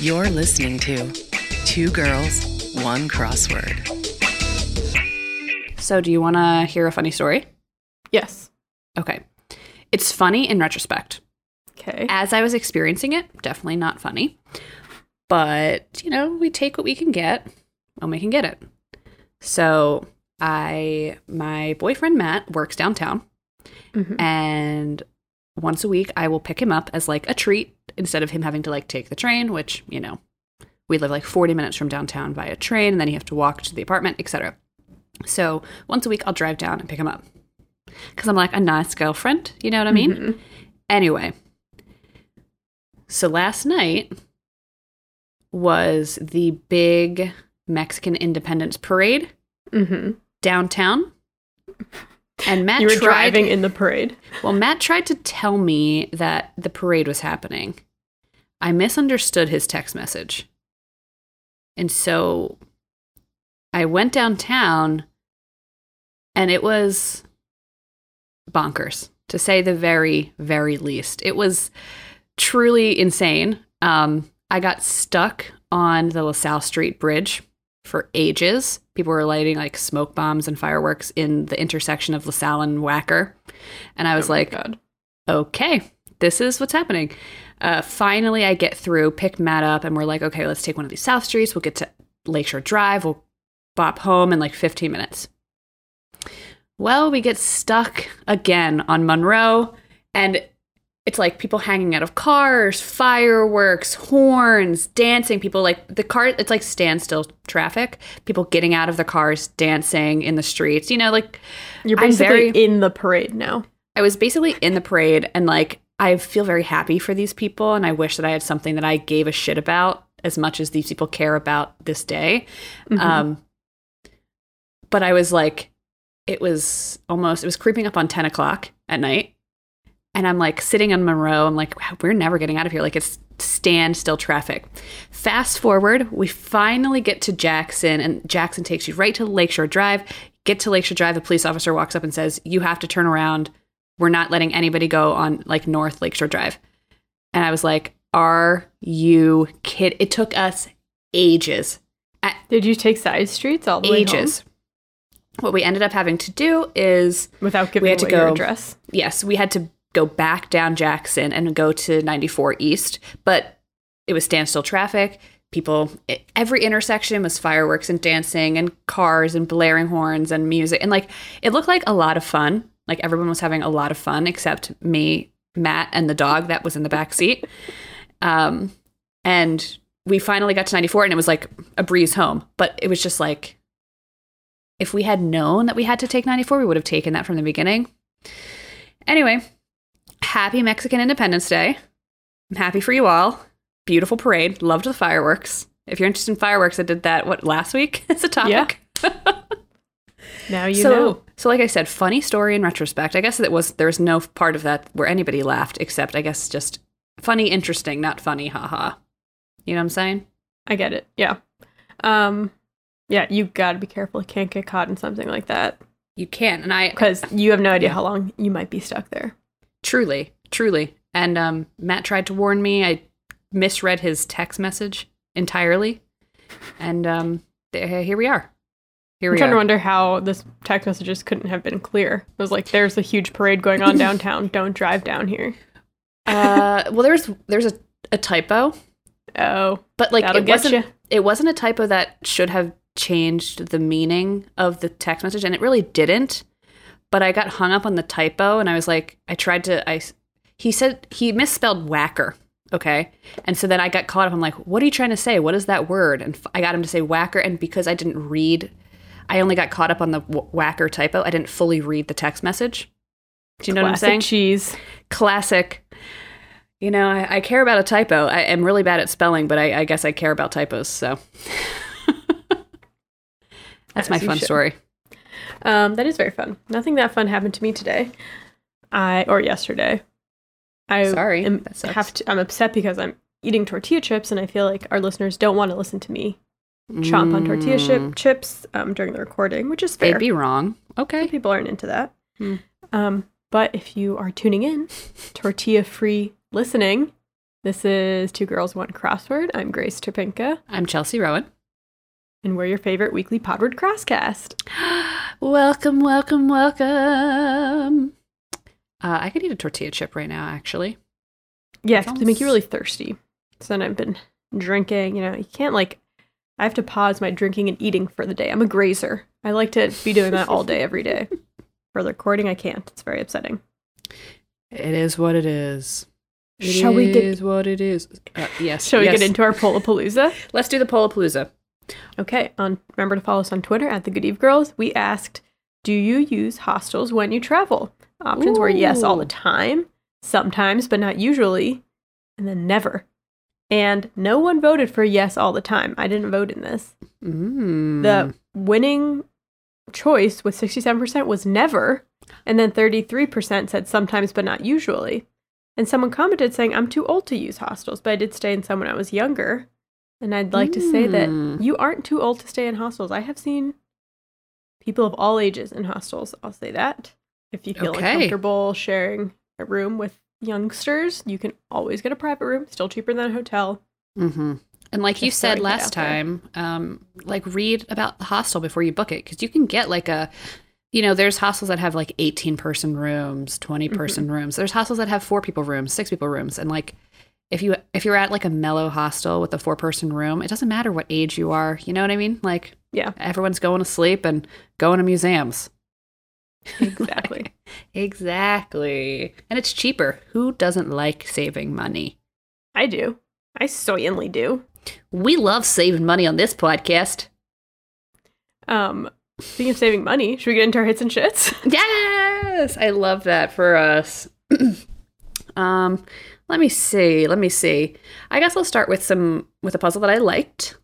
You're listening to Two Girls, One Crossword. So, do you want to hear a funny story? Yes. Okay. It's funny in retrospect. Okay. As I was experiencing it, definitely not funny. But, you know, we take what we can get when we can get it. So, I, my boyfriend Matt works downtown. Mhm. And once a week, I will pick him up as like a treat instead of him having to like take the train, which, you know, we live like 40 minutes from downtown via train and then you have to walk to the apartment, etc. So once a week, I'll drive down and pick him up because I'm like a nice girlfriend. You know what I mean? Mhm. Anyway, so last night was the big Mexican Independence Parade Mhm. downtown. And Matt You were tried, driving in the parade. Well, Matt tried to tell me that the parade was happening. I misunderstood his text message. And so I went downtown and it was bonkers, to say the very, very least. It was truly insane. Um, I got stuck on the LaSalle Street Bridge for ages. People were lighting like smoke bombs and fireworks in the intersection of LaSalle and Wacker. And I was Oh like, God. okay, this is what's happening. Uh, finally, I get through, pick Matt up, and we're like, okay, let's take one of these South Streets. We'll get to Lakeshore Drive. We'll bop home in like 15 minutes. Well, we get stuck again on Monroe, and it's like people hanging out of cars, fireworks, horns, dancing. People like the car, it's like standstill traffic. People getting out of the cars, dancing in the streets. You know, like You're basically very- in the parade now. I was basically in the parade and like I feel very happy for these people and I wish that I had something that I gave a shit about as much as these people care about this day. Mhm. Um but I was like it was almost it was creeping up on 10 o'clock at night and I'm like sitting on Monroe. I'm like, wow, we're never getting out of here. Like it's standstill traffic. Fast forward, we finally get to Jackson, and Jackson takes you right to Lakeshore Drive. Get to Lakeshore Drive, the police officer walks up and says, You have to turn around. We're not letting anybody go on like North Lakeshore Drive. And I was like, Are you kid? It took us ages. Did you take side streets all the way Ages. What we ended up having to do is without giving had to go- address? yes, we had to go back down Jackson and go to 94 East, but it was standstill traffic. People, it, every intersection was fireworks and dancing and cars and blaring horns and music. And like, it looked like a lot of fun. Like, everyone was having a lot of fun except me, Matt, and the dog that was in the back seat. Um, and we finally got to 94 and it was like a breeze home, but it was just like, if we had known that we had to take 94, we would have taken that from the beginning. Anyway, happy Mexican Independence Day. I'm happy for you all. Beautiful parade. Loved the fireworks. If you're interested in fireworks, I did that, what, last week as a topic? Now you so, know. so like I said, funny story in retrospect. I guess it was there was no part of that where anybody laughed, except I guess just funny, interesting, not funny, haha. You know what I'm saying? I get it. Yeah. Um yeah, you got to be careful. You can't get caught in something like that You can't, and I cuz you have no idea Yeah. how long you might be stuck there. truly, truly. And um, Matt tried to warn me. I misread his text message entirely, and um, here we are. Here I'm trying are. to wonder how this text messages couldn't have been clear. It was like there's a huge parade going on downtown. Don't drive down here. uh, well, there's there's a, a typo, Oh, but like it wasn't you. it wasn't a typo that should have changed the meaning of the text message, and it really didn't. But I got hung up on the typo, and I was like, I tried to. I he said he misspelled whacker. Okay, and so then I got caught up. I'm like, what are you trying to say? What is that word? And f- I got him to say whacker, and because I didn't read, I only got caught up on the w- whacker typo. I didn't fully read the text message. Do you know what I'm Classic saying? cheese. classic. You know, I, I care about a typo. I am really bad at spelling, but I, I guess I care about typos. So that's my As fun should. story. Um, that is very fun. Nothing that fun happened to me today. I or yesterday. I Sorry, am, have to. I'm upset because I'm eating tortilla chips, and I feel like our listeners don't want to listen to me chomp on tortilla Mm, chip chips um, during the recording, which is fair. They'd be wrong. Some Okay. people aren't into that. Hmm. Um, but if you are tuning in, tortilla free listening, This is Two Girls, One Crossword. I'm Grace Topinka, I'm Chelsea Rowan. and we're your favorite weekly Podword Crosscast. welcome, welcome, welcome. Uh, I could eat a tortilla chip right now, actually. Yeah, 'cause they make you really thirsty. So then I've been drinking. You know, you can't like. I have to pause my drinking and eating for the day. I'm a grazer. I like to be doing that all day, every day. For the recording, I can't. It's very upsetting. It is what it is. It Shall we get- is what it is. Uh, yes. Shall we yes. get into our Polapalooza? Let's do the Polapalooza. Okay. On remember to follow us on Twitter at the Good Eve Girls. We asked, "Do you use hostels when you travel?" Options were yes all the time, sometimes but not usually, and then never. And no one voted for yes all the time. I didn't vote in this. Mm. The winning choice with 67% was never, and then 33% said sometimes but not usually. And someone commented saying, I'm too old to use hostels, but I did stay in some when I was younger. And I'd like to say that Mm. you aren't too old to stay in hostels. I have seen people of all ages in hostels. I'll say that. If you feel Okay. uncomfortable sharing a room with youngsters, you can always get a private room, still cheaper than a hotel. Mm-hmm. And like you said last time, um, like read about the hostel before you book it because you can get like a, you know, there's hostels that have like 18 person rooms, 20 person Mm-hmm. rooms. There's hostels that have four people rooms, six people rooms, and like if you if you're at like a mellow hostel with a four person room, it doesn't matter what age you are. You know what I mean? Like Yeah, everyone's going to sleep and going to museums. exactly. Exactly. And it's cheaper. Who doesn't like saving money? I do. I certainly do. We love saving money on this podcast. Um, speaking of saving money, should we get into our hits and shits? Yes, I love that for us. um, let me see. Let me see. I guess I'll start with some with a puzzle that I liked.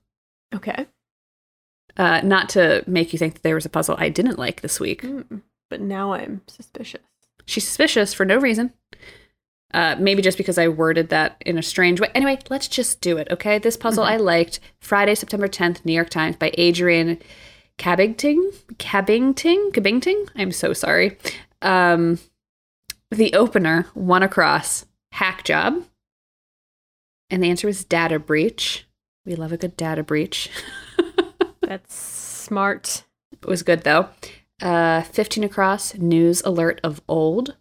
Okay. Uh, not to make you think that there was a puzzle I didn't like this week. Mm, But now I'm suspicious. She's suspicious for no reason. Uh, maybe just because I worded that in a strange way. Anyway, let's just do it, okay? This puzzle I liked. Friday, September 10th, New York Times by Adrian Cabington. Cabington? Cabington? I'm so sorry. Um, the opener, one across, hack job. And the answer was data breach. We love a good data breach. That's smart. It was good though. Uh, 15 across, news alert of old.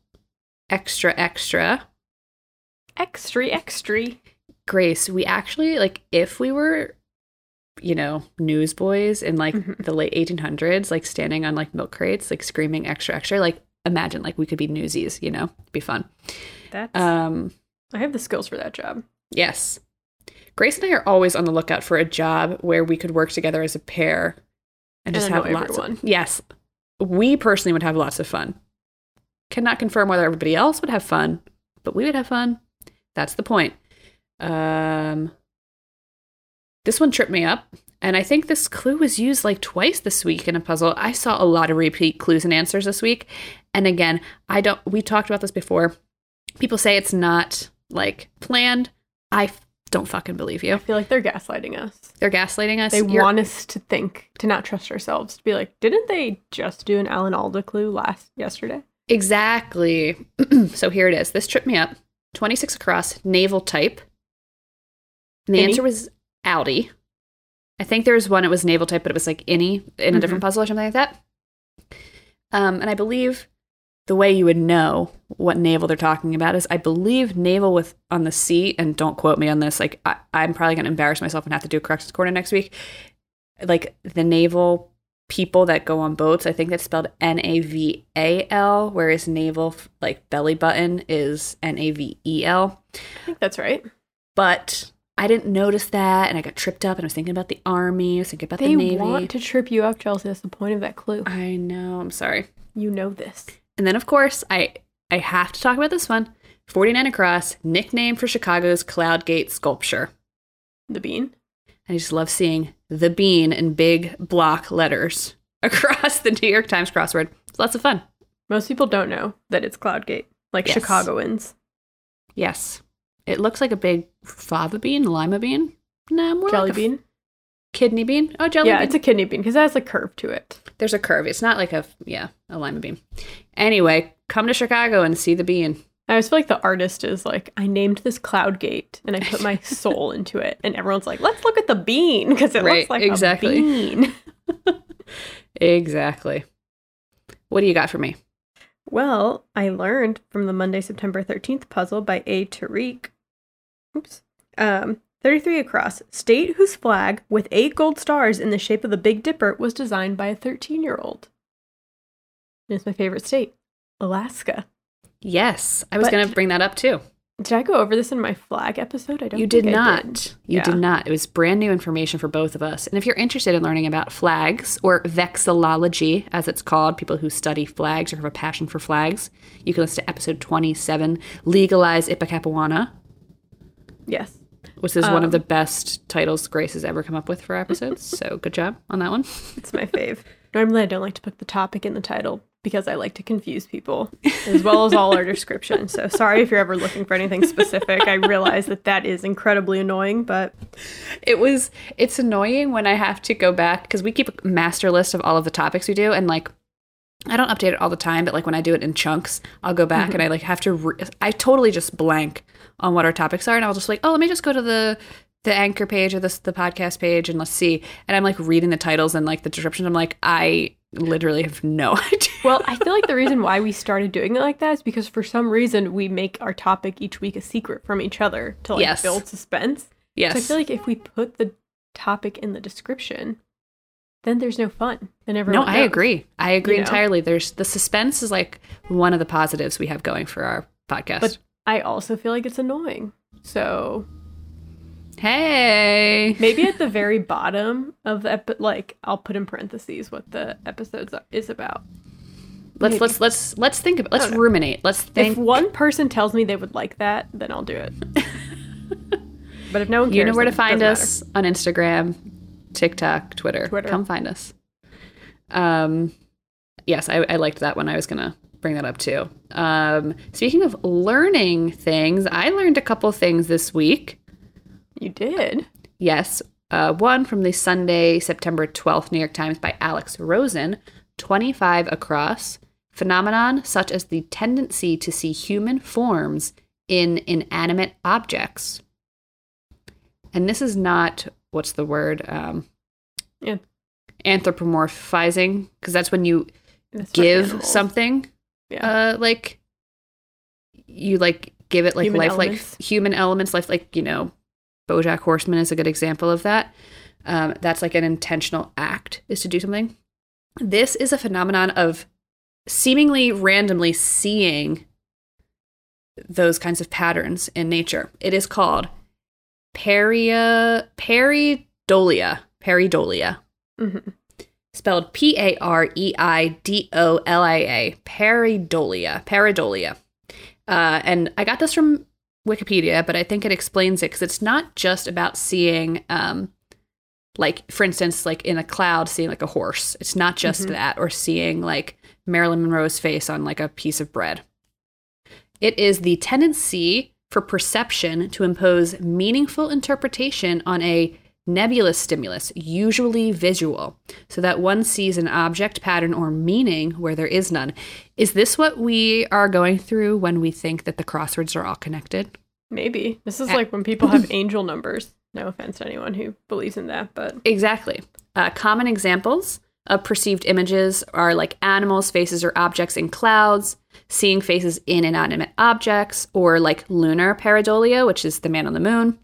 Extra, extra. Extra, extra. Grace, we actually, like, if we were, you know, newsboys in like Mhm. the late 1800s, like standing on like milk crates, like screaming extra, extra, like, imagine like we could be newsies, you know, It'd be fun. That's. Um, I have the skills for that job. yes. Grace and I are always on the lookout for a job where we could work together as a pair and And just have lots everyone. of yes. We personally would have lots of fun. Cannot confirm whether everybody else would have fun, but we would have fun. That's the point. Um this one tripped me up, and I think this clue was used like twice this week in a puzzle. I saw a lot of repeat clues and answers this week. And again, I don't we talked about this before. People say it's not like planned. I don't fucking believe you. I feel like they're gaslighting us. They're gaslighting us. They You're- want us to think, to not trust ourselves, to be like, didn't they just do an Alan Alda clue last yesterday? Exactly. so here it is. This tripped me up. 26 across, naval type. And the answer was outie. I think there was one, it was naval type, but it was like any in a different puzzle or something like that. Um, and I believe the way you would know what naval they're talking about is I believe naval with on the sea, and don't quote me on this, like I, I'm probably gonna embarrass myself and have to do a corrections corner next week. Like the naval people that go on boats, I think that's spelled N A V A L, whereas naval like belly button is N A V E L. I think that's right. But I didn't notice that, and I got tripped up, and I was thinking about the army, I was thinking about They the navy. want to trip you up, Chelsea. That's the point of that clue. I know. I'm sorry. You know this. And then, of course, I I have to talk about this one. 49 across, nickname for Chicago's Cloud Gate sculpture. The bean. I just love seeing the bean in big block letters across the New York Times crossword. It's lots of fun. Most people don't know that it's Cloud Gate, like Yes. Chicagoans. Yes. It looks like a big fava bean, lima bean. No, more Jelly like a bean. Kidney bean. Oh, jelly yeah, bean. it's a kidney bean because it has a curve to it. There's a curve. It's not like a yeah, a lima bean. Anyway, come to Chicago and see the bean. I always feel like the artist is like, I named this cloud gate and I put my soul into it. And everyone's like, let's look at the bean because it Right, looks like exactly. a bean. Exactly. What do you got for me? Well, I learned from the Monday, September 13th puzzle by A. Tariq. Oops. Um, 33 across. State whose flag, with eight gold stars in the shape of the Big Dipper, was designed by a 13 year old. It's my favorite state, Alaska. Yes, I was going to bring that up too. Did I go over this in my flag episode? I don't You did not. did. You Yeah. did not. It was brand new information for both of us. And if you're interested in learning about flags or vexillology, as it's called, people who study flags or have a passion for flags, you can listen to episode 27, Legalize Ipecacuanha, Yes. Which is one of Um, the best titles Grace has ever come up with for episodes. so good job on that one. It's my fave. Normally, I don't like to put the topic in the title because I like to confuse people as well as all our descriptions. So sorry if you're ever looking for anything specific. I realize that that is incredibly annoying, but It was it's annoying when I have to go back because we keep a master list of all of the topics we do and like I don't update it all the time, but like when I do it in chunks, I'll go back mm-hmm. and I like have to re- I totally just blank on what our topics are and I'll just like, "Oh, let me just go to the the anchor page or this the podcast page and let's see." And I'm like reading the titles and like the descriptions. I'm like, I literally have no idea. well, I feel like the reason why we started doing it like that is because for some reason we make our topic each week a secret from each other to like Yes. build suspense. yes. So I feel like if we put the topic in the description, then there's no fun. Then everyone. no, everyone I agree. I agree you know? entirely. There's the suspense is like one of the positives we have going for our podcast. But I also feel like it's annoying. So hey. Maybe at the very bottom of the epi- like I'll put in parentheses what the episodes are- is about. Let's Maybe. let's let's let's think about let's don't know. ruminate. Let's think. if one person tells me they would like that, then I'll do it. but if no one cares, you know where to find us on Instagram, TikTok, Twitter. Twitter. Come find us. Um, yes, I, I liked that one. I was gonna bring that up too. Um, speaking of learning things, I learned a couple things this week. You did. Yes, uh, one from the Sunday, September twelfth New York Times by Alex Rosen, twenty five across. Phenomenon such as the tendency to see human forms in inanimate objects. And this is not what's the word um, Yeah. anthropomorphizing because that's when you for give something Yeah. uh like you like give it like Human life elements. like human elements life like you know bojack horseman is a good example of that um, that's like an intentional act is to do something this is a phenomenon of seemingly randomly seeing those kinds of patterns in nature it is called peria peridolia peridolia Mhm. spelled P A R E I D O L I A, pareidolia, pareidolia. Uh, and I got this from Wikipedia, but I think it explains it because it's not just about seeing, um, like, for instance, like in a cloud, seeing like a horse. It's not just Mhm. that, or seeing like Marilyn Monroe's face on like a piece of bread. It is the tendency for perception to impose meaningful interpretation on a nebulous stimulus, usually visual, so that one sees an object, pattern, or meaning where there is none. Is this what we are going through when we think that the crosswords are all connected? Maybe this is like when people have angel numbers. No offense to anyone who believes in that, but Exactly. Uh, common examples of perceived images are like animals, faces, or objects in clouds, seeing faces in inanimate objects, or like lunar pareidolia, which is the man on the moon.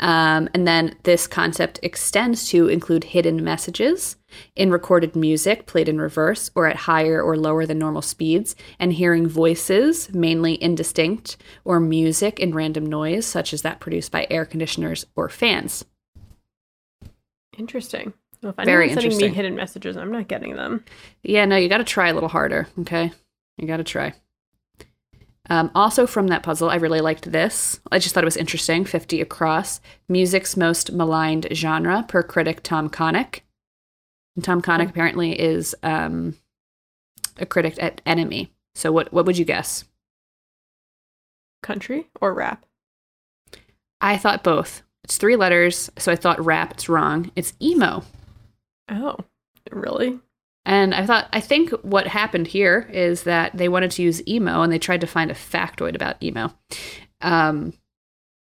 Um, and then this concept extends to include hidden messages in recorded music played in reverse or at higher or lower than normal speeds, and hearing voices, mainly indistinct, or music in random noise, such as that produced by air conditioners or fans. interesting. Well, if Very anyone's sending me hidden messages, I'm not getting them. Yeah, no, you got to try a little harder, okay? You got to try. Um, also, from that puzzle, I really liked this. I just thought it was interesting 50 across. Music's most maligned genre, per critic Tom Connick. And Tom Connick Oh. apparently is um, a critic at NME. So, what, what would you guess? Country or rap? I thought both. It's three letters, so I thought rap. It's wrong. It's emo. Oh, really? And I thought, I think what happened here is that they wanted to use emo and they tried to find a factoid about emo. Um,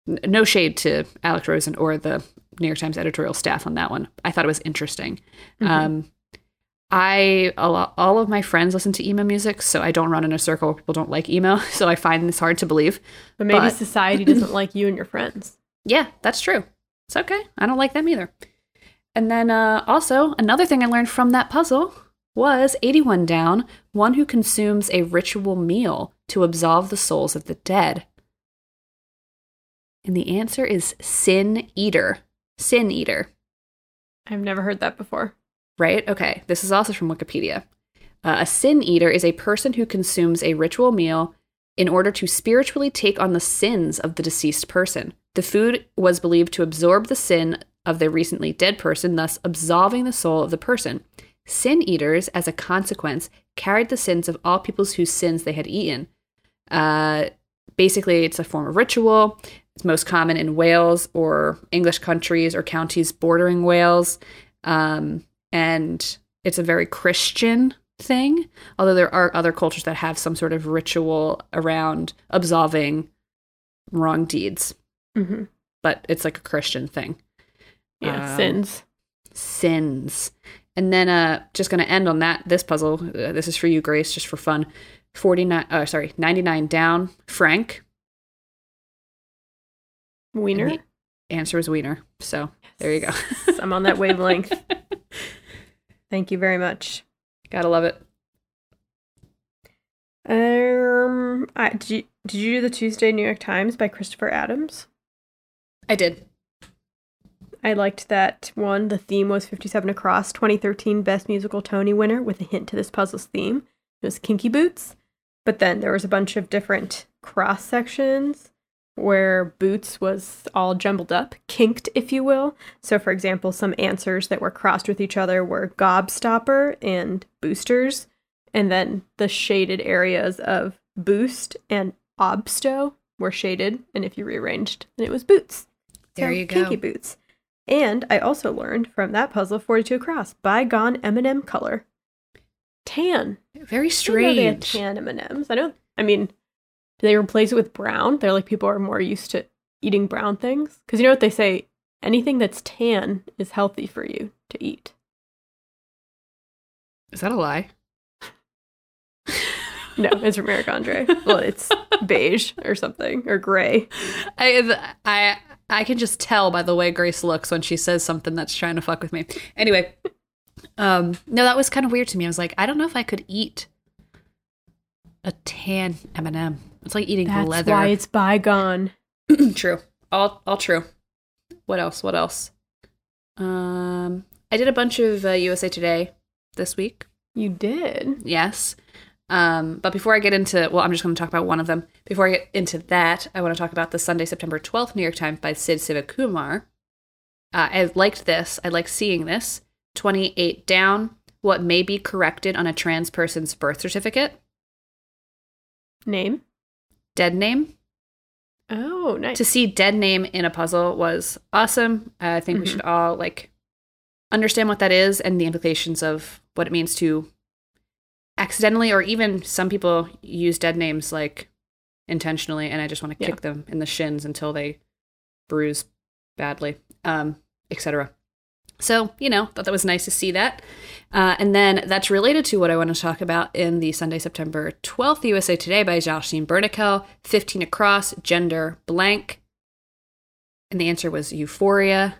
n- no shade to Alex Rosen or the New York Times editorial staff on that one. I thought it was interesting. Mhm. Um, I a lo- all of my friends listen to emo music, so I don't run in a circle where people don't like emo. So I find this hard to believe. But maybe But- society doesn't like you and your friends. Yeah, that's true. It's okay. I don't like them either. And then uh, also, another thing I learned from that puzzle was 81 down, one who consumes a ritual meal to absolve the souls of the dead. And the answer is sin eater. Sin eater, I've never heard that before. right? Okay, this is also from Wikipedia. Uh, a sin eater is a person who consumes a ritual meal in order to spiritually take on the sins of the deceased person. The food was believed to absorb the sin of the recently dead person, thus absolving the soul of the person. Sin eaters, as a consequence, carried the sins of all peoples whose sins they had eaten. Uh, basically, it's a form of ritual. It's most common in Wales or English countries or counties bordering Wales. Um, and it's a very Christian thing, although there are other cultures that have some sort of ritual around absolving wrong deeds, hmm but it's like a Christian thing. Yeah, Um, sins. Sins. And then uh just going to end on that this puzzle. Uh, this is for you Grace just for fun. 49 uh sorry, 99 down, Frank. Wiener. answer was Wiener. So, there you go. I'm on that wavelength. Thank you very much. Got to love it. Um, I, did you did you do the Tuesday New York Times by Christopher Adams? I did. I liked that one. The theme was 57 Across, 2013 Best Musical Tony winner, with a hint to this puzzle's theme. It was Kinky Boots. But then there was a bunch of different cross sections where Boots was all jumbled up, kinked, if you will. So, for example, some answers that were crossed with each other were Gobstopper and Boosters. And then the shaded areas of Boost and Obsto were shaded. And if you rearranged, then it was Boots. There So, you go. Kinky Boots. And I also learned from that puzzle 42 across bygone M&M color. Tan. Very know they had strange. tan M&Ms. I know. I mean, do they replace it with brown? They're like people are more used to eating brown things because you know what they say. Anything that's tan is healthy for you to eat. Is that a lie? No, it's from Eric Andre. Well, it's beige or something or gray. I I I can just tell by the way Grace looks when she says something that's trying to fuck with me. Anyway, um, no, that was kind of weird to me. I was like, I don't know if I could eat a tan M and m It's like eating leather. That's leather. why it's bygone. true. All all true. What else? What else? Um, I did a bunch of uh, USA Today this week. You did. Yes. Um, but before I get into, well, I'm just going to talk about one of them. Before I get into that, I want to talk about the Sunday, September 12th New York Times by Sid Sivakumar. Uh, I liked this. I like seeing this. 28 down. What may be corrected on a trans person's birth certificate? Name. Dead name. Oh, nice. To see dead name in a puzzle was awesome. I think we Mhm. should all like understand what that is and the implications of what it means to accidentally or even some people use dead names like intentionally and I just want to Yeah. kick them in the shins until they bruise badly, um, etc. So, you know, thought that was nice to see that. Uh, and then that's related to what I want to talk about in the Sunday, September 12th USA Today by Jocelyn Burnikel, 15 across, gender blank. And the answer was euphoria,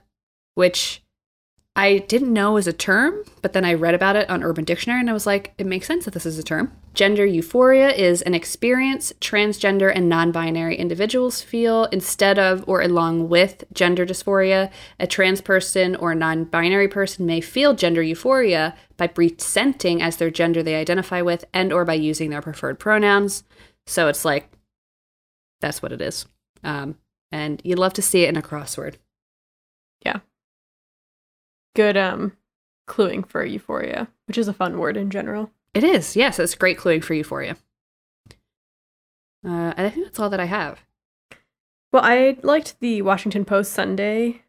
which I didn't know was a term, but then I read about it on Urban Dictionary and I was like, it makes sense that this is a term. Gender euphoria is an experience transgender and non binary individuals feel instead of or along with gender dysphoria. A trans person or non binary person may feel gender euphoria by presenting as their gender they identify with and or by using their preferred pronouns. So it's like, that's what it is. Um, and you'd love to see it in a crossword. Good um cluing for euphoria, which is a fun word in general. It is, yes. It's great cluing for Euphoria. Uh, and I think that's all that I have. Well, I liked the Washington Post Sunday.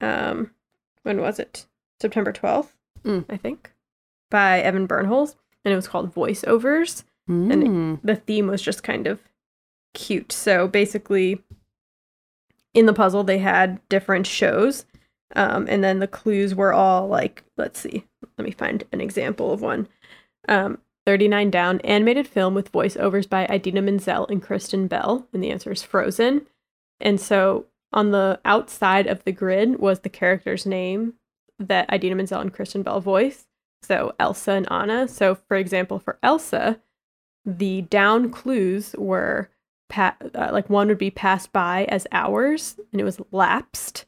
Um, when was it? September twelfth, Mm. I think, by Evan Birnholz, and it was called Voiceovers. Mm. The theme was just kind of cute. So basically, in the puzzle, they had different shows, um, and then the clues were all like, let's see, let me find an example of one. Um, 39 down, animated film with voiceovers by Idina Menzel and Kristen Bell, and the answer is Frozen. And so on the outside of the grid was the character's name that Idina Menzel and Kristen Bell voice. So Elsa and Anna. So for example, for Elsa, the down clues were pa- uh, like one would be passed by as hours and it was lapsed,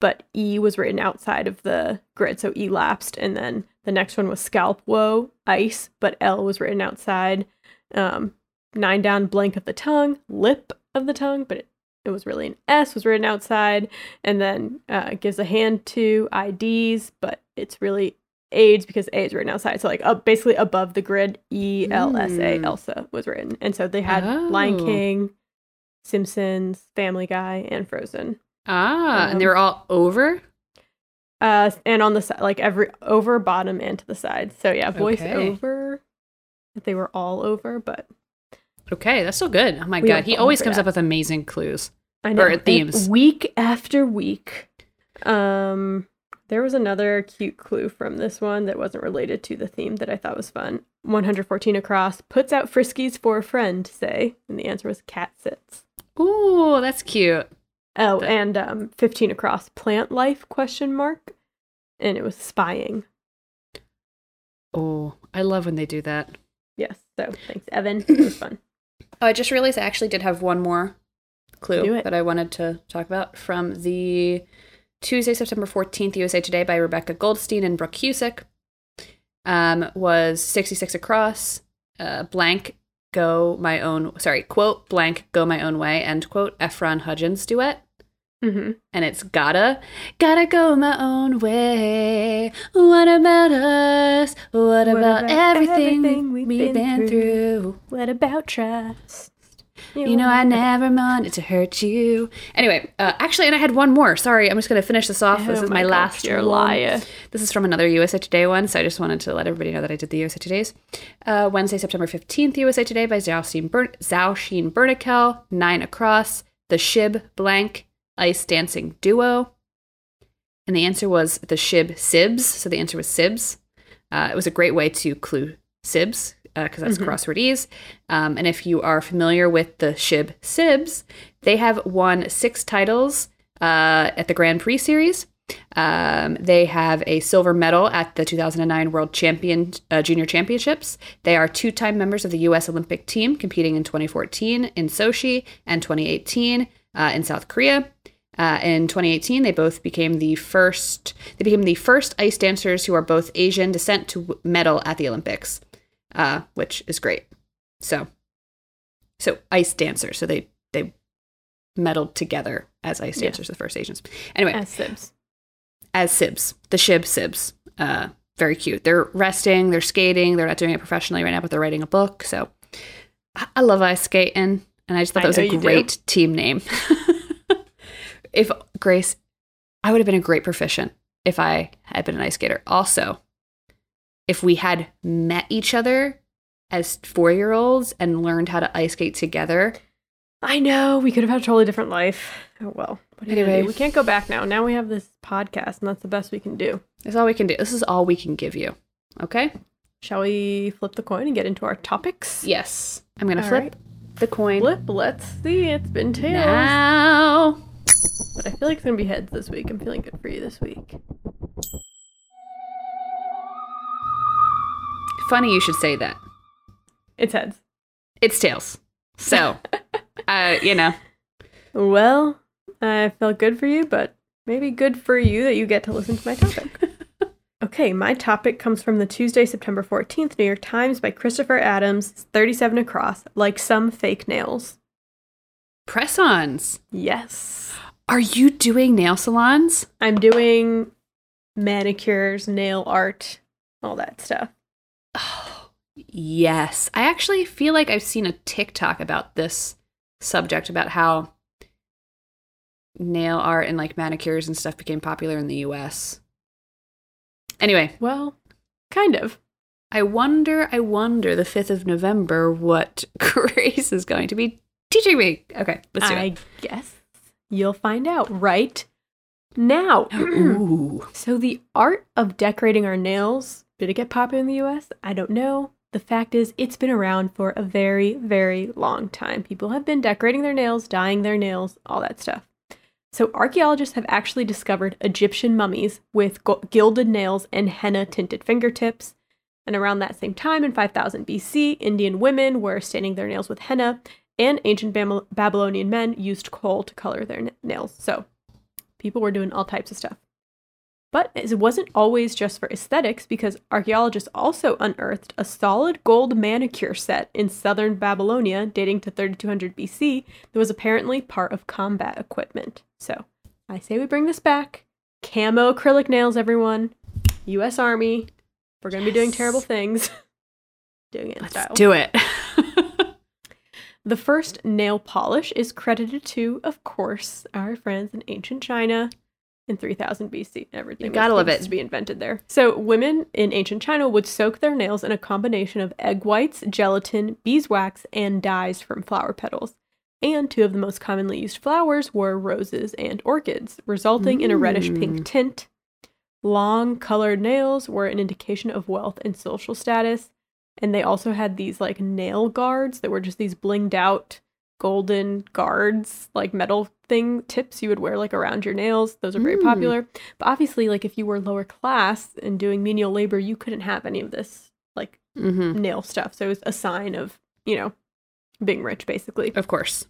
but E was written outside of the grid. So E lapsed. And then the next one was scalp woe, ice, but L was written outside. Um, nine down, blank of the tongue, lip of the tongue, but it, it was really an S was written outside. And then uh, gives a hand to IDs, but it's really AIDS because A is written outside. So like uh, basically above the grid, E L S A Mm. Elsa was written, and so they had Lion Oh. King, Simpsons, Family Guy, and Frozen. Ah, and they Um, were all over. Uh, and on the side, like every over, bottom, and to the side. So yeah, voice Okay. over. They were all over, but Okay, that's so good. Oh my We god, he always comes that. up with amazing clues. I know Or and themes. week after week. Um, there was another cute clue from this one that wasn't related to the theme that I thought was fun. 114 across puts out friskies for a friend. Say, and the answer was cat sits. Ooh, that's cute. Oh, That- and um, 15 across plant life question mark, and it was spying. Oh, I love when they do that. Yes. So thanks, Evan. It was fun. Oh, I just realized I actually did have one more clue that I wanted to talk about from the Tuesday, September 14th USA Today by Rebecca Goldstein and Brooke Husic. Um, was 66 across, uh, blank, go my own, sorry, quote, blank, go my own way, end quote, Efron Hudgens duet. Hmm And it's gotta, gotta go my own way. What about us? What, about, about everything, everything we've, we've been, been through? What about trust? You know, I never wanted to hurt you. Anyway, uh, actually, and I had one more. Sorry, I'm just going to finish this off. this Oh is my my, last you're liar. This is from another USA Today one, so I just wanted to let everybody know that I did the USA Todays. Uh, Wednesday, September 15th, USA Today by Zhouqin Bern- Zhouqin Burnikel, Nine Across, The Shib Blank, Ice Dancing Duo. And the answer was the Shib Sibs, so the answer was Sibs. Uh, it was a great way to clue Sibs, because that's Mhm. crosswordese. Um, and if you are familiar with the Shib Sibs, they have won six titles uh, at the Grand Prix series. Um, they have a silver medal at the 2009 World Champion uh, Junior Championships. They are two-time members of the U.S. Olympic team, competing in 2014 in Sochi and 2018 uh, in South Korea. Uh, in 2018, they both became the first. They became the first ice dancers who are both Asian descent to medal at the Olympics, uh, which is great. So, so ice dancers. So they they medaled together as ice Yeah. dancers, the first Asians. Anyway, As Sibs. as Sibs, the Shib Sibs. Uh, very cute. They're resting, they're skating, they're not doing it professionally right now, but they're writing a book. So I, I love ice skating, and I just thought that was a you do. great team name. if Grace, I would have been a great proficient if I had been an ice skater. Also, if we had met each other as four year olds and learned how to ice skate together, I know we could have had a totally different life. Oh well. What are you gonna Anyway. we can't go back now. Now we have this podcast, and that's the best we can do. that's all we can do. This is all we can give you. Okay? Shall we flip the coin and get into our topics? Yes. I'm going to All flip right. the coin. Flip. Let's see. It's been tails, Now. But I feel like it's gonna be heads this week. I'm feeling good for you this week. Funny you should say that. It's heads. It's tails. So, uh, you know, Well, I felt good for you, but maybe good for you that you get to listen to my topic. okay, my topic comes from the Tuesday, September 14th New York Times by Christopher Adams, 37 across, like some fake nails. press ons. Yes. Are you doing nail salons? I'm doing manicures, nail art, all that stuff. Oh, yes. I actually feel like I've seen a TikTok about this subject about how nail art and like manicures and stuff became popular in the US. Anyway, Well, kind of. I wonder, I wonder the 5th of November what Grace is going to be teaching me. Okay, let's do I it. guess you'll find out right now. Ooh. so the art of decorating our nails, did it get popular in the US? I don't know. The fact is, it's been around for a very, very long time. People have been decorating their nails, dyeing their nails, all that stuff. So, archaeologists have actually discovered Egyptian mummies with gilded nails and henna tinted fingertips. And around that same time, in 5000 BC, Indian women were staining their nails with henna, and ancient Bam- Babylonian men used coal to color their n- nails. So, people were doing all types of stuff. But it wasn't always just for aesthetics because archaeologists also unearthed a solid gold manicure set in southern Babylonia dating to 3200 BC that was apparently part of combat equipment. So I say we bring this back. Camo acrylic nails, everyone. US Army. We're going to be doing terrible things. doing it in Let's style. do it. The first nail polish is credited to, of course, our friends in ancient China in 3000 BC. Everything You gotta love it. to be invented there. So women in ancient China would soak their nails in a combination of egg whites, gelatin, beeswax, and dyes from flower petals. And two of the most commonly used flowers were roses and orchids, resulting in a reddish Mm. pink tint. Long colored nails were an indication of wealth and social status. And they also had these like nail guards that were just these blinged out golden guards, like metal thing tips you would wear like around your nails. Those are very Mm. popular. But obviously, like if you were lower class and doing menial labor, you couldn't have any of this like hmm nail stuff. So it was a sign of, you know, being rich basically. Of course.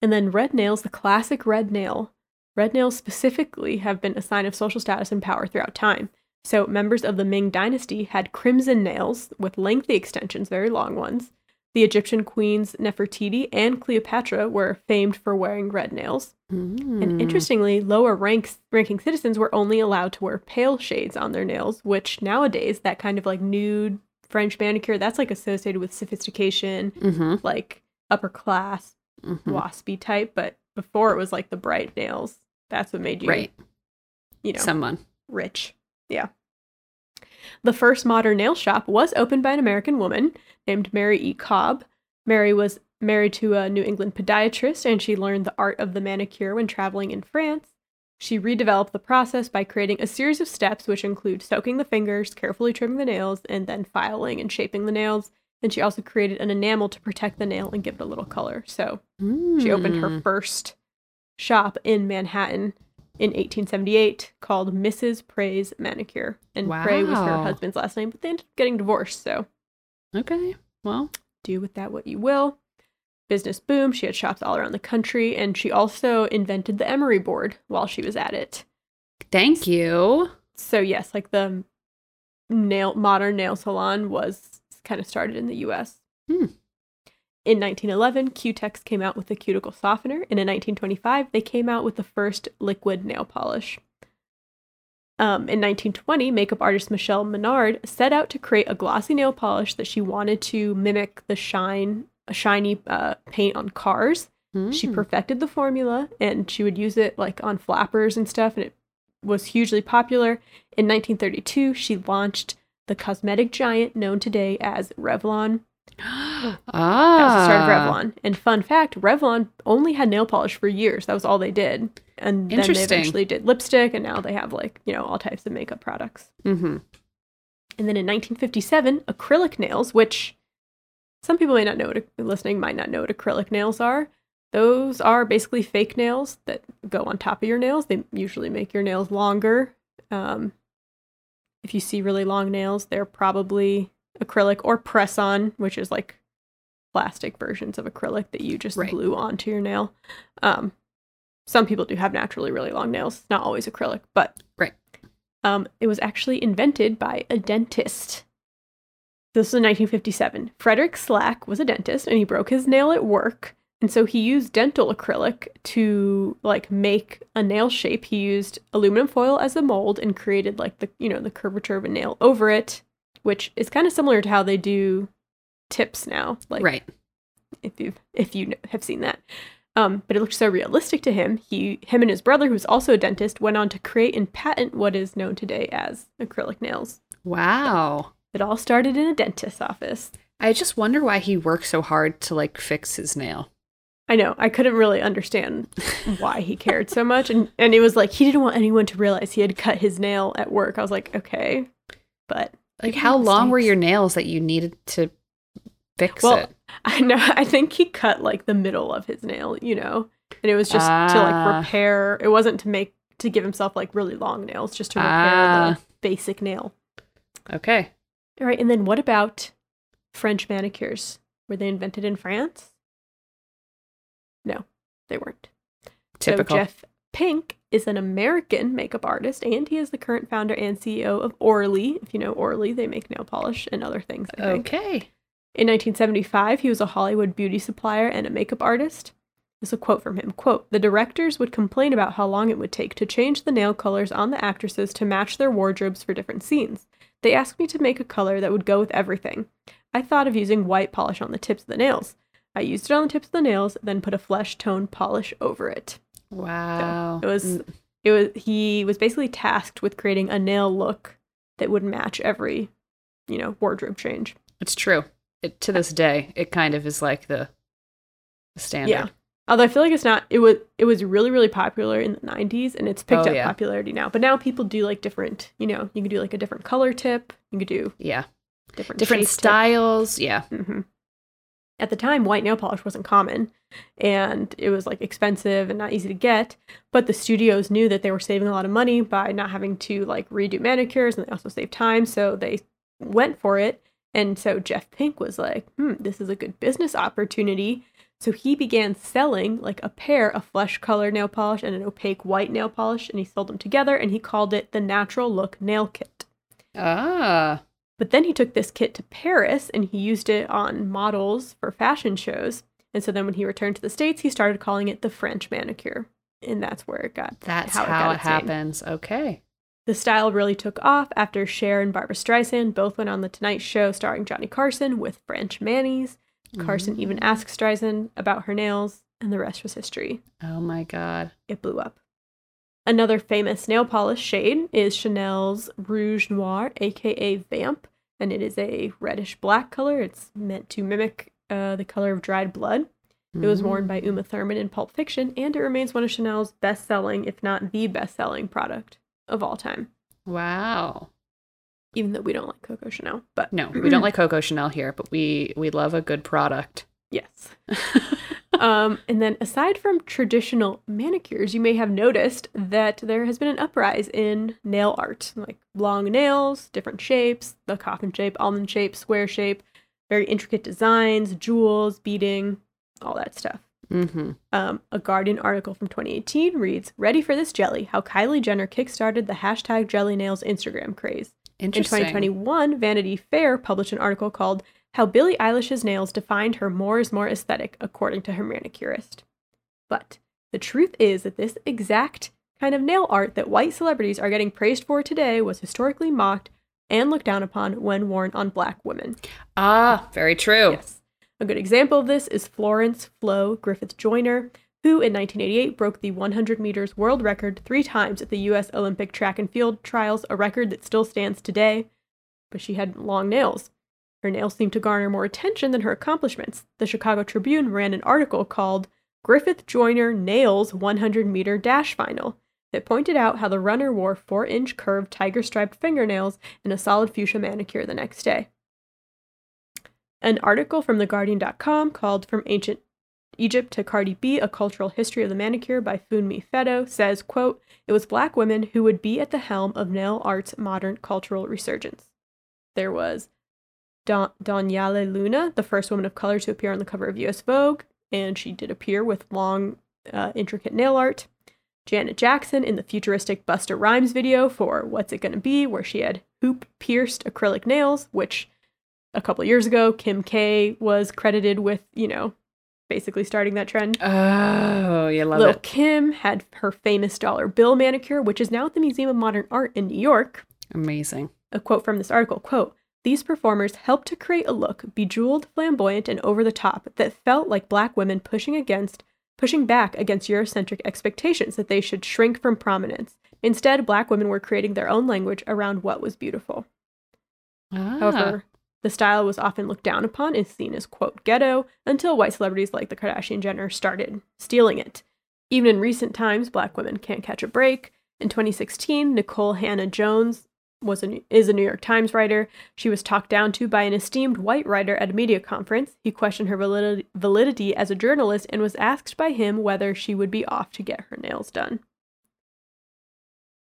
And then red nails, the classic red nail. Red nails specifically have been a sign of social status and power throughout time. So members of the Ming dynasty had crimson nails with lengthy extensions, very long ones. The Egyptian queens Nefertiti and Cleopatra were famed for wearing red nails. And Mm. interestingly, lower ranks ranking citizens were only allowed to wear pale shades on their nails, which nowadays that kind of like nude French manicure, that's like associated with sophistication, Mhm. like upper class, Mhm. waspy type, but before it was like the bright nails. That's what made you, Right. you know, Someone. rich. Yeah. The first modern nail shop was opened by an American woman named Mary E. Cobb. Mary was married to a New England podiatrist and she learned the art of the manicure when traveling in France. She redeveloped the process by creating a series of steps which include soaking the fingers, carefully trimming the nails, and then filing and shaping the nails. And she also created an enamel to protect the nail and give it a little color. So she opened her Mm. first shop in Manhattan in 1878 called Mrs. Pray's Manicure. And Pray was her husband's last name, but they ended up getting divorced. So Okay. Well, do with that what you will. Business boom. She had shops all around the country, and she also invented the emery board while she was at it. thank you. So yes, like the nail modern nail salon was kind of started in the U.S. Hmm. In 1911, Cutex came out with the cuticle softener, and in 1925, they came out with the first liquid nail polish. Um, in 1920, makeup artist Michelle Menard set out to create a glossy nail polish that she wanted to mimic the shine, a shiny uh, paint on cars. She Mm. perfected the formula and she would use it like on flappers and stuff, and it was hugely popular. In 1932, she launched the cosmetic giant known today as Revlon. Ah. That was the start of Revlon. And fun fact, Revlon only had nail polish for years. That was all they did. And then they eventually did lipstick, and now they have like, you know, all types of makeup products. Mm-hmm. And then in 1957, acrylic nails, which some people may not know what listening might not know what acrylic nails are. Those are basically fake nails that go on top of your nails. They usually make your nails longer. Um, if you see really long nails, they're probably acrylic or press on, which is like plastic versions of acrylic that you just Right. glue onto your nail. Um, some people do have naturally really long nails. It's not always acrylic, but Right. um, it was actually invented by a dentist. This was in 1957. Frederick Slack was a dentist and he broke his nail at work. And so he used dental acrylic to like make a nail shape. He used aluminum foil as a mold and created like the, you know, the curvature of a nail over it, which is kind of similar to how they do tips now. Like right. if you if you have seen that. Um, but it looked so realistic to him. He, him, and his brother, who's also a dentist, went on to create and patent what is known today as acrylic nails. Wow. It all started in a dentist's office. I just wonder why he worked so hard to like fix his nail. I know. I couldn't really understand why he cared so much. And, and it was like he didn't want anyone to realize he had cut his nail at work. I was like, okay. But Like, how long were your nails that you needed to fix Well, it? I know. I think he cut like the middle of his nail, you know, and it was just to Ah. like repair. It wasn't to make to give himself like really long nails, just to repair Ah. the basic nail. Okay. All right, and then what about French manicures? Were they invented in France? No, they weren't. Typical. So Jeff Pink is an American makeup artist, and he is the current founder and CEO of Orly. If you know Orly, they make nail polish and other things. Okay. In 1975, he was a Hollywood beauty supplier and a makeup artist. This is a quote from him. Quote, the directors would complain about how long it would take to change the nail colors on the actresses to match their wardrobes for different scenes. They asked me to make a color that would go with everything. I thought of using white polish on the tips of the nails. I used it on the tips of the nails, then put a flesh tone polish over it. Wow. It was it was he was basically tasked with creating a nail look that would match every, you know, wardrobe change. It's true. It, to this day, it kind of is like the, the standard. Yeah. Although I feel like it's not it was it was really really popular in the 90s and it's picked Oh, up yeah. popularity now. But now people do like different, you know, you can do like a different color tip, you could do Yeah. different Different shape tip. styles. Yeah. hmm At the time, white nail polish wasn't common and it was like expensive and not easy to get. But the studios knew that they were saving a lot of money by not having to like redo manicures and they also saved time. So they went for it. And so Jeff Pink was like, hmm, this is a good business opportunity. So he began selling like a pair of flesh colored nail polish and an opaque white nail polish, and he sold them together and he called it the Natural Look Nail Kit. Ah. But then he took this kit to Paris and he used it on models for fashion shows. And so then when he returned to the States, he started calling it the French manicure. And that's where it got That's how how, it it, its name. happens. Okay. The style really took off after Cher and Barbra Streisand both went on The Tonight Show starring Johnny Carson with French Manis. Carson even Mm. asked Streisand about her nails, and the rest was history. Oh my God. It blew up. Another famous nail polish shade is Chanel's Rouge Noir, aka Vamp, and it is a reddish black color. It's meant to mimic uh, the color of dried blood. It was worn by Uma Thurman in Pulp Fiction, and it remains one of Chanel's best selling, if not the best selling product of all time. Wow. Even though we don't like Coco Chanel, but No, we don't like Coco Chanel here, but we we love a good product. Yes. um, and then aside from traditional manicures, you may have noticed that there has been an uprise in nail art, like long nails, different shapes, the coffin shape, almond shape, square shape, very intricate designs, jewels, beading, all that stuff. mm-hmm. Um, a Guardian article from 2018 reads, Ready for this jelly, how Kylie Jenner kickstarted the hashtag jelly nails Instagram craze. In 2021, Vanity Fair published an article called How Billie Eilish's Nails Defined Her More is More Aesthetic, according to her manicurist. But the truth is that this exact kind of nail art that white celebrities are getting praised for today was historically mocked and looked down upon when worn on black women. Ah, very true. Yes. A good example of this is Florence Flo Griffith Joyner, who in 1988 broke the 100 meters world record three times at the U.S. Olympic track and field trials, a record that still stands today. But she had long nails. Her nails seemed to garner more attention than her accomplishments. The Chicago Tribune ran an article called Griffith Joyner Nails 100 Meter Dash Final that pointed out how the runner wore 4 inch curved tiger striped fingernails and a solid fuchsia manicure the next day. An article from TheGuardian.com called From Ancient Egypt to Cardi B, A Cultural History of the Manicure by Funmi Fetto says, quote, It was black women who would be at the helm of nail art's modern cultural resurgence. There was Don- Luna, the first woman of color to appear on the cover of US Vogue, and she did appear with long, uh, intricate nail art. Janet Jackson in the futuristic Busta Rhymes video for What's It Gonna Be, where she had hoop pierced acrylic nails, which a couple years ago, Kim K was credited with, you know, basically starting that trend. Oh, you love Lil it. Kim had her famous dollar bill manicure, which is now at the Museum of Modern Art in New York. Amazing. A quote from this article, quote, these performers helped to create a look bejeweled, flamboyant, and over the top that felt like black women pushing against pushing back against Eurocentric expectations that they should shrink from prominence. Instead, black women were creating their own language around what was beautiful. Ah. However, the style was often looked down upon and seen as, quote, ghetto until white celebrities like the Kardashian Jenner started stealing it. Even in recent times, black women can't catch a break. In 2016, Nikole Hannah Jones was a, is a New York Times writer. She was talked down to by an esteemed white writer at a media conference. He questioned her validity, validity as a journalist and was asked by him whether she would be off to get her nails done.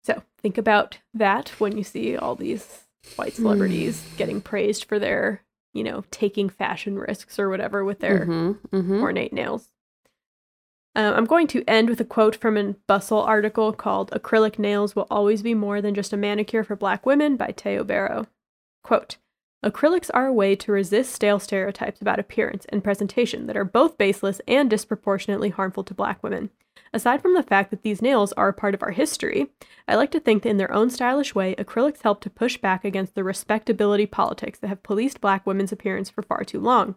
So think about that when you see all these white celebrities getting praised for their, you know, taking fashion risks or whatever with their Mhm, mhm. ornate nails. Uh, I'm going to end with a quote from a Bustle article called Acrylic Nails Will Always Be More Than Just a Manicure for Black Women by Tayo Bero. Quote Acrylics are a way to resist stale stereotypes about appearance and presentation that are both baseless and disproportionately harmful to black women. Aside from the fact that these nails are a part of our history, I like to think that in their own stylish way, acrylics help to push back against the respectability politics that have policed black women's appearance for far too long.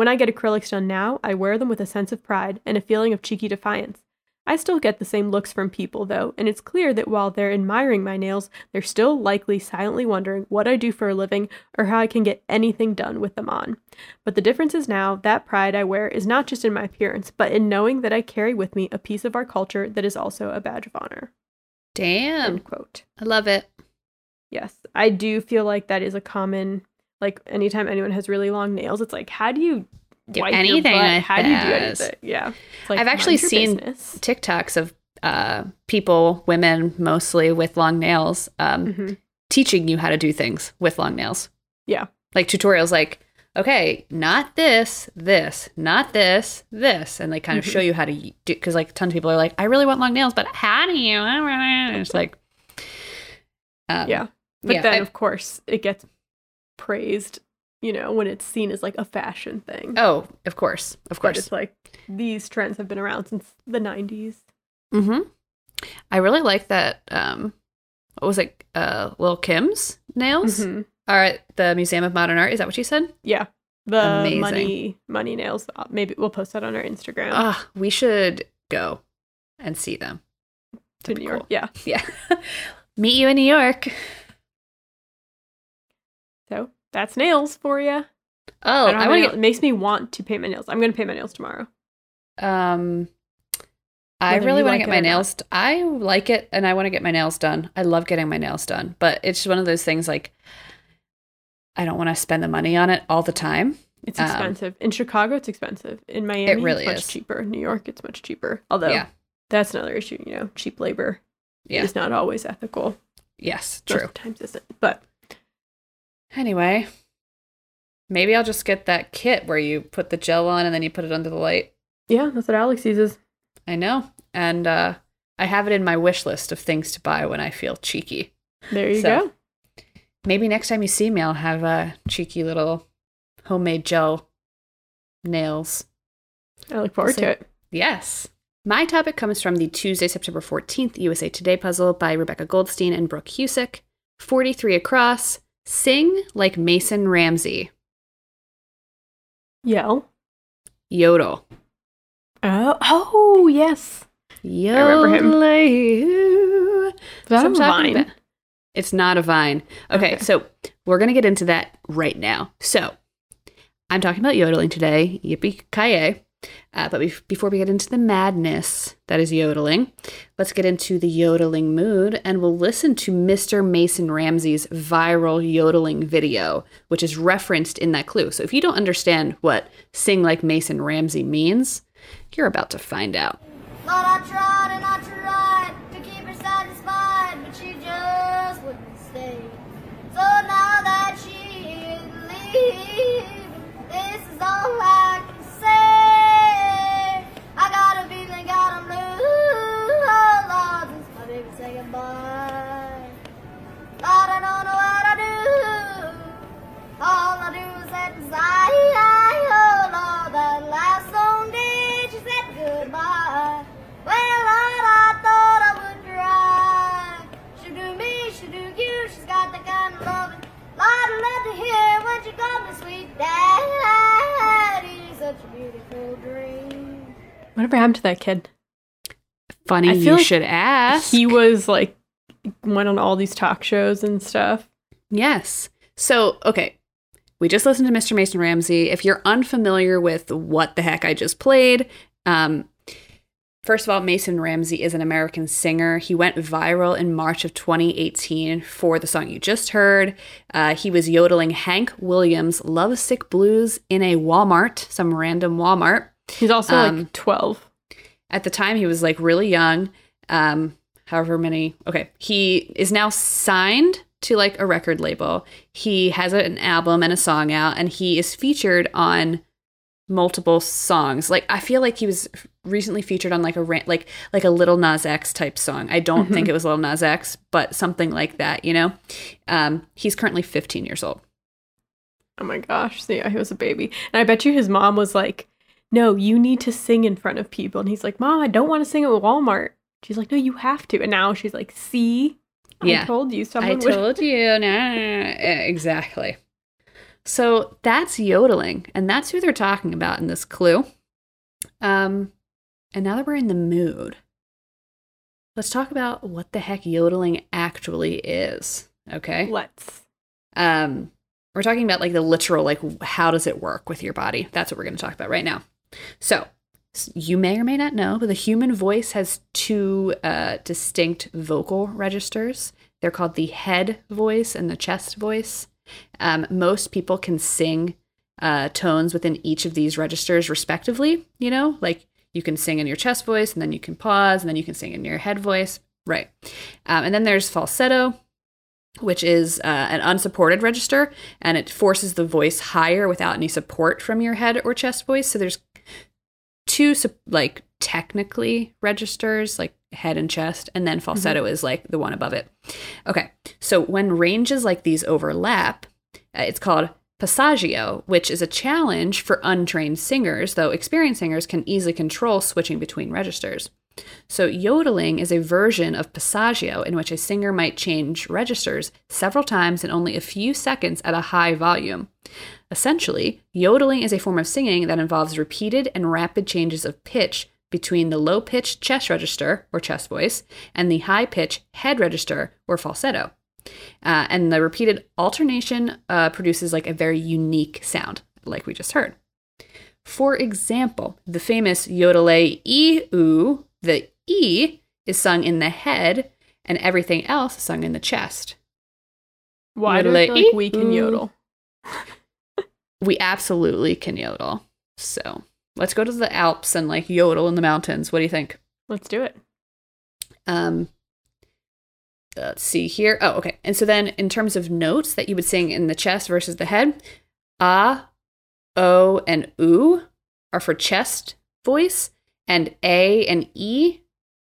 When I get acrylics done now, I wear them with a sense of pride and a feeling of cheeky defiance. I still get the same looks from people, though, and it's clear that while they're admiring my nails, they're still likely silently wondering what I do for a living or how I can get anything done with them on. But the difference is now that pride I wear is not just in my appearance, but in knowing that I carry with me a piece of our culture that is also a badge of honor. Damn. End quote. I love it. Yes, I do feel like that is a common like anytime anyone has really long nails, it's like how do you Do anything How do you do this? anything? Yeah, It's like, I've actually seen business. TikToks of uh, people, women mostly with long nails, um, Mhm. teaching you how to do things with long nails. Yeah. Like tutorials, like, okay, not this, this, not this, this, and they kind of Mm-hmm. show you how to do. Because like tons of people are like, I really want long nails, but how do you? And it's like, um, yeah, but yeah, then I- of course it gets praised, you know, when it's seen as like a fashion thing. Oh, of course, of But course. it's like these trends have been around since the '90s. Mm-hmm. I really like that. Um, what was it? Uh, Lil Kim's nails Mhm. are at the Museum of Modern Art. Is that what you said? Yeah, the Amazing. money money nails. uh, Maybe we'll post that on our Instagram Ah, we should go and see them. to New be York. cool. Yeah, Yeah. Meet you in New York. That's nails for you. Oh, I, I want to it makes me want to paint my nails. I'm gonna paint my nails tomorrow. get. Um, I Whether really want to like get my nails. I like it, and I want to get my nails done. I love getting my nails done, but it's just one of those things. Like, I don't want to spend the money on it all the time. It's Um, expensive. In Chicago, it's expensive. In Miami, It really it's much is. cheaper. In New York, it's much cheaper. Although Yeah. that's another issue. You know, cheap labor Yeah. is not always ethical. Yes, true. of the times isn't. But Anyway, maybe I'll just get that kit where you put the gel on and then you put it under the light. yeah, that's what Alex uses. I know. And uh, I have it in my wish list of things to buy when I feel cheeky. There you So- go. Maybe next time you see me, I'll have a cheeky little homemade gel nails. I look forward So- to it. Yes. My topic comes from the Tuesday, September 14th USA Today puzzle by Rebecca Goldstein and Brooke Husic. 43 across. Sing like Mason Ramsey. Yell. Yodel. Oh, oh yes. remember him. Yodel. Is that So a vine? about- It's not a vine. Okay, Okay. so we're going to get into that right now. So I'm talking about yodeling today. Yippee ki uh, But bef- before we get into the madness that is yodeling, let's get into the yodeling mood and we'll listen to Mr. Mason Ramsey's viral yodeling video, which is referenced in that clue. So if you don't understand what sing like Mason Ramsey means, you're about to find out. To that kid? Funny I you like should ask. He was like went on all these talk shows and stuff. Yes. So, okay, we just listened to Mr. Mason Ramsey. If you're unfamiliar with what the heck I just played, um, first of all, Mason Ramsey is an American singer. He went viral in March of 2018 for the song you just heard. Uh, he was yodeling Hank Williams' Lovesick Blues in a Walmart, some random Walmart. He's also Um, like 12. At the time, he was like really young. Um, however many. Okay, he is now signed to like a record label. He has an album and a song out, and he is featured on multiple songs. Like I feel like he was recently featured on like a rant, like like a Lil Nas X type song. I don't think it was Lil Nas X, but something like that. You know, um, he's currently 15 years old. Oh my gosh. So yeah, he was a baby. And I bet you his mom was like, no, you need to sing in front of people. And he's like, Mom, I don't want to sing at Walmart. She's like, No, you have to. And now she's like, See, Yeah. I told you someone I would. told you. Nah, exactly. So that's yodeling, and that's who they're talking about in this clue. Um, and now that we're in the mood, let's talk about what the heck yodeling actually is. Okay. Let's. Um, we're talking about like the literal, like how does it work with your body? That's what we're going to talk about right now. So you may or may not know, but the human voice has two uh, distinct vocal registers. They're called the head voice and the chest voice. Um, most people can sing uh, tones within each of these registers respectively. You know, like you can sing in your chest voice and then you can pause and then you can sing in your head voice. Right. Um, and then there's falsetto, which is uh, an unsupported register and it forces the voice higher without any support from your head or chest voice. So there's two like technically registers like head and chest and then falsetto is like the one above it. Okay. So when ranges like these overlap, uh, it's called passaggio, which is a challenge for untrained singers, though experienced singers can easily control switching between registers. So, yodeling is a version of passaggio in which a singer might change registers several times in only a few seconds at a high volume. Essentially, yodeling is a form of singing that involves repeated and rapid changes of pitch between the low pitched chest register, or chest voice, and the high pitched head register, or falsetto. Uh, and the repeated alternation uh, produces like a very unique sound, like we just heard. For example, the famous yodele e oo, the e is sung in the head, and everything else is sung in the chest. Why do I feel like we can yodel? We absolutely can yodel. So let's go to the Alps and like yodel in the mountains. What do you think? Let's do it. Um, let's see here. Oh, okay. And so then, in terms of notes that you would sing in the chest versus the head, ah, o, and oo are for chest voice, and a and e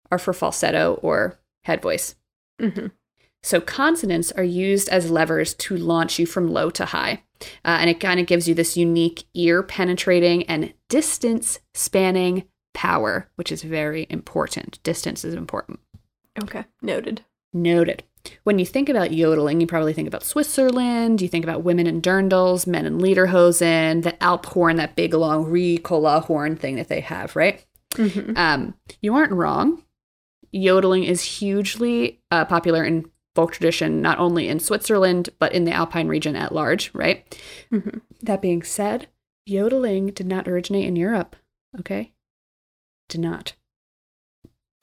are for falsetto or head voice. hmm So consonants are used as levers to launch you from low to high. Uh, and it kind of gives you this unique ear penetrating and distance spanning power, which is very important. Distance is important. Okay. Noted. Noted. When you think about yodeling, you probably think about Switzerland, you think about women in dirndls, men in lederhosen, the Alp horn, that big long Ricola horn thing that they have, right? hmm Um, you aren't wrong. Yodeling is hugely uh, popular in folk tradition, not only in Switzerland, but in the Alpine region at large, right? hmm That being said, yodeling did not originate in Europe, okay? Did not.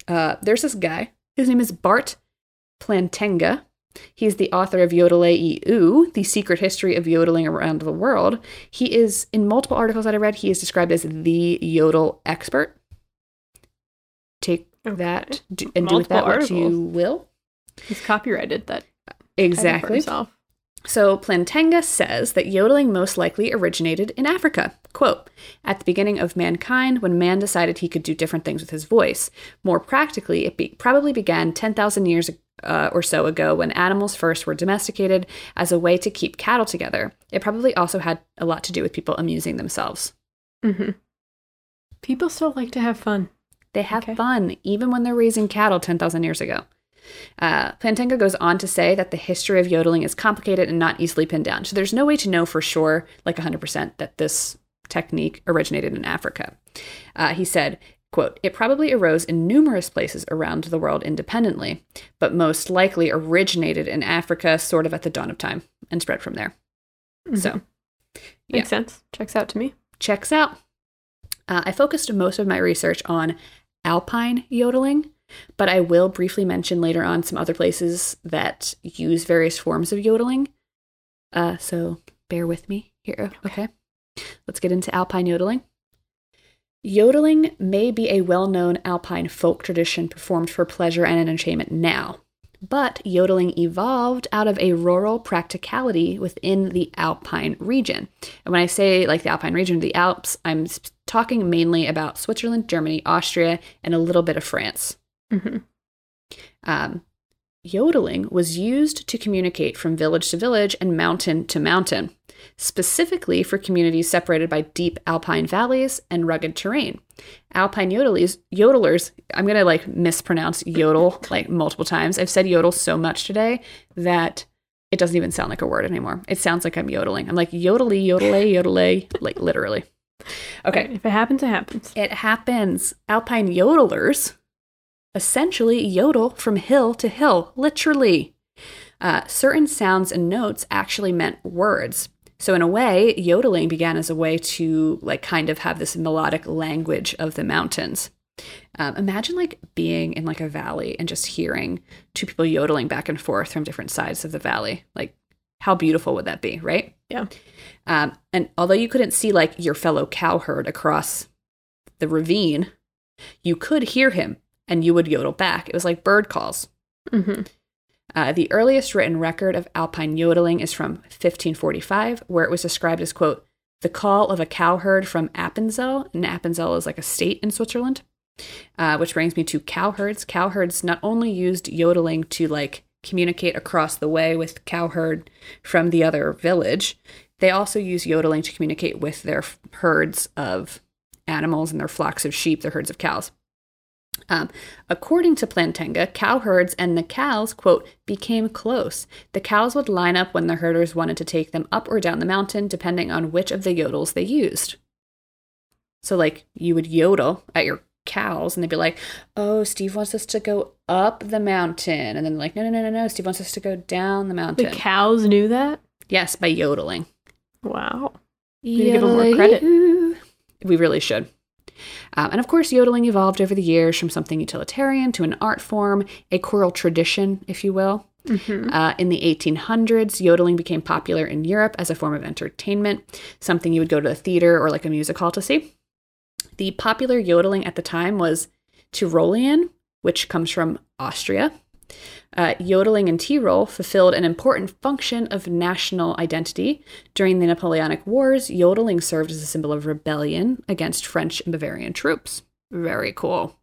Uh, there's this guy. His name is Bart Plantenga. He's the author of Yodele e Oo, The Secret History of Yodeling Around the World. He is, in multiple articles that I read, he is described as the yodel expert. Take Okay. that do, and do with that Multiple what you will. He's copyrighted that. Exactly. So Plantenga says that yodeling most likely originated in Africa. Quote, at the beginning of mankind, when man decided he could do different things with his voice. More practically, it be- probably began 10,000 years uh, or so ago when animals first were domesticated as a way to keep cattle together. It probably also had a lot to do with people amusing themselves. hmm People still like to have fun. They have Okay. fun, even when they're raising cattle 10,000 years ago. Uh, Plantenga goes on to say that the history of yodeling is complicated and not easily pinned down. So there's no way to know for sure, like 100%, that this technique originated in Africa. Uh, he said, Quote, it probably arose in numerous places around the world independently, but most likely originated in Africa sort of at the dawn of time and spread from there. So, Makes sense. Checks out to me. checks out. Uh, I focused most of my research on alpine yodeling, but I will briefly mention later on some other places that use various forms of yodeling. Uh, so bear with me here. Okay. Let's get into alpine yodeling. Yodeling may be a well known alpine folk tradition performed for pleasure and entertainment now, but yodeling evolved out of a rural practicality within the alpine region. And when I say like the alpine region, of the Alps, I'm talking mainly about Switzerland, Germany, Austria, and a little bit of France. Mhm. Um, yodeling was used to communicate from village to village and mountain to mountain, specifically for communities separated by deep alpine valleys and rugged terrain. Alpine yodelers, yodelers, I'm going to like mispronounce yodel like multiple times. I've said yodel so much today that it doesn't even sound like a word anymore. It sounds like I'm yodeling. I'm like yodely, yodelay, yodelay, like literally. Okay. If it happens, it happens. It happens. Alpine yodelers essentially yodel from hill to hill, literally. Uh, certain sounds and notes actually meant words. So in a way, yodeling began as a way to like kind of have this melodic language of the mountains. Um, imagine like being in like a valley and just hearing two people yodeling back and forth from different sides of the valley. Like, how beautiful would that be, right? Yeah. Um, and although you couldn't see like your fellow cowherd across the ravine, you could hear him and you would yodel back. It was like bird calls. hmm Uh, the earliest written record of alpine yodeling is from 1545, where it was described as, quote, the call of a cowherd from Appenzell. And Appenzell is like a state in Switzerland. Uh, which brings me to cowherds. Cowherds not only used yodeling to like communicate across the way with cowherd from the other village, they also use yodeling to communicate with their herds of animals and their flocks of sheep, their herds of cows. Um, according to Plantenga, cowherds and the cows, quote, became close. The cows would line up when the herders wanted to take them up or down the mountain, depending on which of the yodels they used. So, like, you would yodel at your cows, and they'd be like, oh, Steve wants us to go up the mountain. And then, like, no, no, no, no, no, Steve wants us to go down the mountain. The cows knew that. yes, by yodeling. Wow. need to them more credit. We really should. Um, and of course, yodeling evolved over the years from something utilitarian to an art form, a choral tradition, if you will. hmm Uh, in the 1800s, yodeling became popular in Europe as a form of entertainment, something you would go to a theater or like a music hall to see. The popular yodeling at the time was Tyrolean, which comes from Austria. Uh, yodeling in Tyrol fulfilled an important function of national identity. During the Napoleonic Wars, yodeling served as a symbol of rebellion against French and Bavarian troops. Very cool.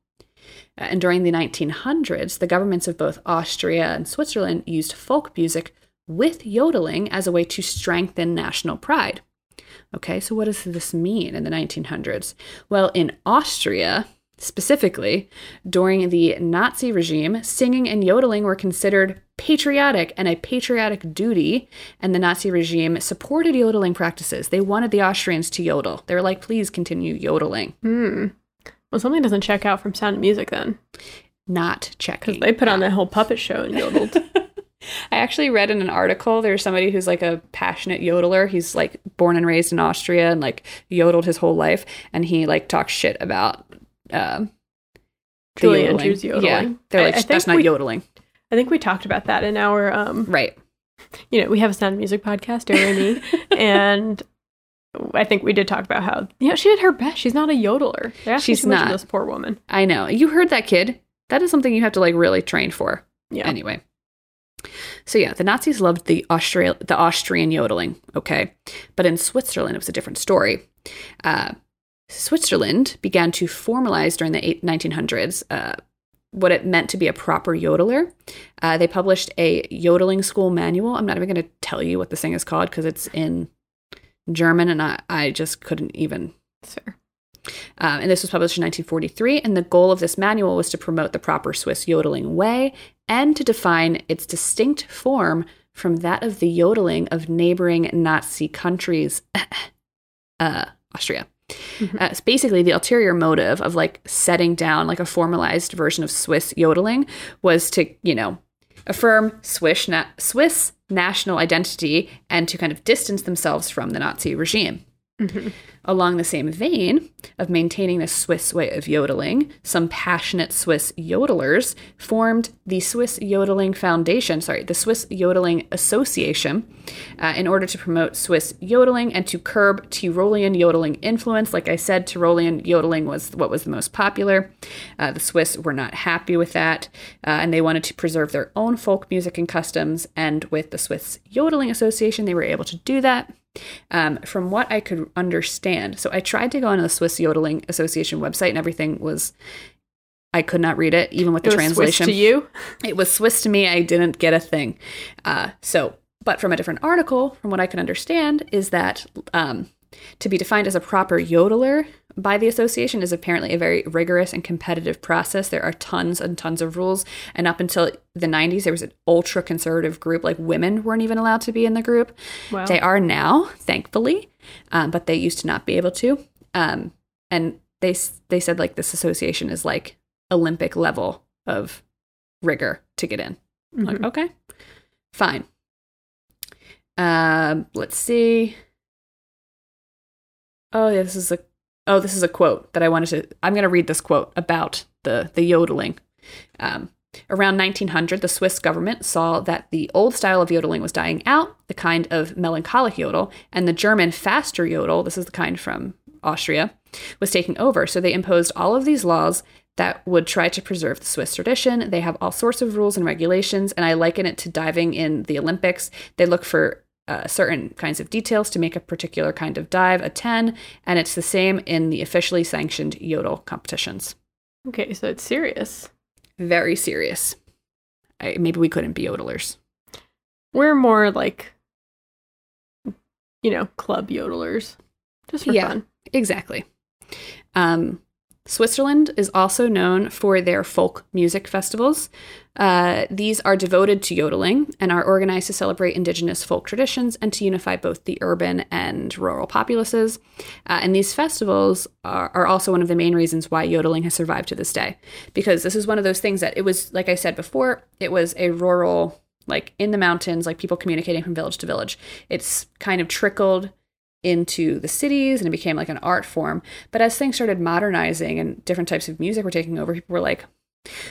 Uh, And during the 1900s, the governments of both Austria and Switzerland used folk music with yodeling as a way to strengthen national pride. Okay, so what does this mean in the 1900s? Well, in Austria, specifically, during the Nazi regime, singing and yodeling were considered patriotic and a patriotic duty, and the Nazi regime supported yodeling practices. They wanted the Austrians to yodel. They were like, please continue yodeling, Hmm. Well, something doesn't check out from Sound of Music then, not check. because they put on that whole puppet show and yodeled. I actually read in an article there's somebody who's like a passionate yodeler. He's like born and raised in Austria and like yodeled his whole life, and he like talks shit about um, the Julie yodeling. Andrews yodeling. Yeah, they're like I think that's not we- yodeling, I think we talked about that in our, um, right? you know, we have a Sound Music podcast, Dara and I think we did talk about how, you know, she did her best. She's not a yodeler. She's too much of not. this poor woman. I know you heard that kid. That is something you have to like really train for. Yeah. Anyway. So yeah, the Nazis loved the Austria the Austrian yodeling, okay? But in Switzerland it was a different story. Uh, Switzerland began to formalize during the eight- 1900s uh, what it meant to be a proper yodeler. Uh, they published a yodeling school manual. I'm not even going to tell you what this thing is called because it's in German and I, I just couldn't even Fair. um, and this was published in 1943. And the goal of this manual was to promote the proper Swiss yodeling way and to define its distinct form from that of the yodeling of neighboring Nazi countries, uh, Austria. Uh, it's basically, the ulterior motive of like setting down like a formalized version of Swiss yodeling was to, you know, affirm Swiss, na- Swiss national identity and to kind of distance themselves from the Nazi regime. Along the same vein of maintaining the Swiss way of yodeling, some passionate Swiss yodelers formed the Swiss Yodeling Foundation, sorry, the Swiss Yodeling Association, uh, in order to promote Swiss yodeling and to curb Tyrolean yodeling influence. Like I said, Tyrolean yodeling was what was the most popular. Uh, the Swiss were not happy with that, uh, and they wanted to preserve their own folk music and customs. And with the Swiss Yodeling Association, they were able to do that. Um, from what I could understand, so I tried to go on the Swiss Yodeling Association website, and everything was. I could not read it, even with the It was Swiss translation. to you. It was Swiss to me. I didn't get a thing. Uh, so, but from a different article, from what I can understand, is that um, to be defined as a proper yodeler by the association is apparently a very rigorous and competitive process. There are tons and tons of rules. And up until the 90s, there was an ultra conservative group. Like women weren't even allowed to be in the group. Wow. They are now, thankfully, um, but they used to not be able to. Um, and they they said like this association is like Olympic level of rigor to get in. I'm Like okay, fine. Um, let's see. Oh, yeah, this is a oh, this is a quote that I wanted to. I'm going to read this quote about the the yodeling. Um, around 1900, the Swiss government saw that the old style of yodeling was dying out, the kind of melancholic yodel, and the German faster yodel. This is the kind from Austria, was taking over. So they imposed all of these laws that would try to preserve the Swiss tradition. They have all sorts of rules and regulations, and I liken it to diving in the Olympics. They look for uh, certain kinds of details to make a particular kind of dive a 10, and it's the same in the officially sanctioned yodel competitions. Okay, so it's serious. Very serious. I, maybe we couldn't be yodelers. We're more like, you know, club yodelers, just for Yeah. fun. Exactly. Um, Switzerland is also known for their folk music festivals. Uh, these are devoted to yodeling and are organized to celebrate indigenous folk traditions and to unify both the urban and rural populaces. Uh, and these festivals are, are also one of the main reasons why yodeling has survived to this day, because this is one of those things that it was, like I said before, it was a rural, like in the mountains, like people communicating from village to village. It's kind of trickled into the cities and it became like an art form. But as things started modernizing and different types of music were taking over, people were like,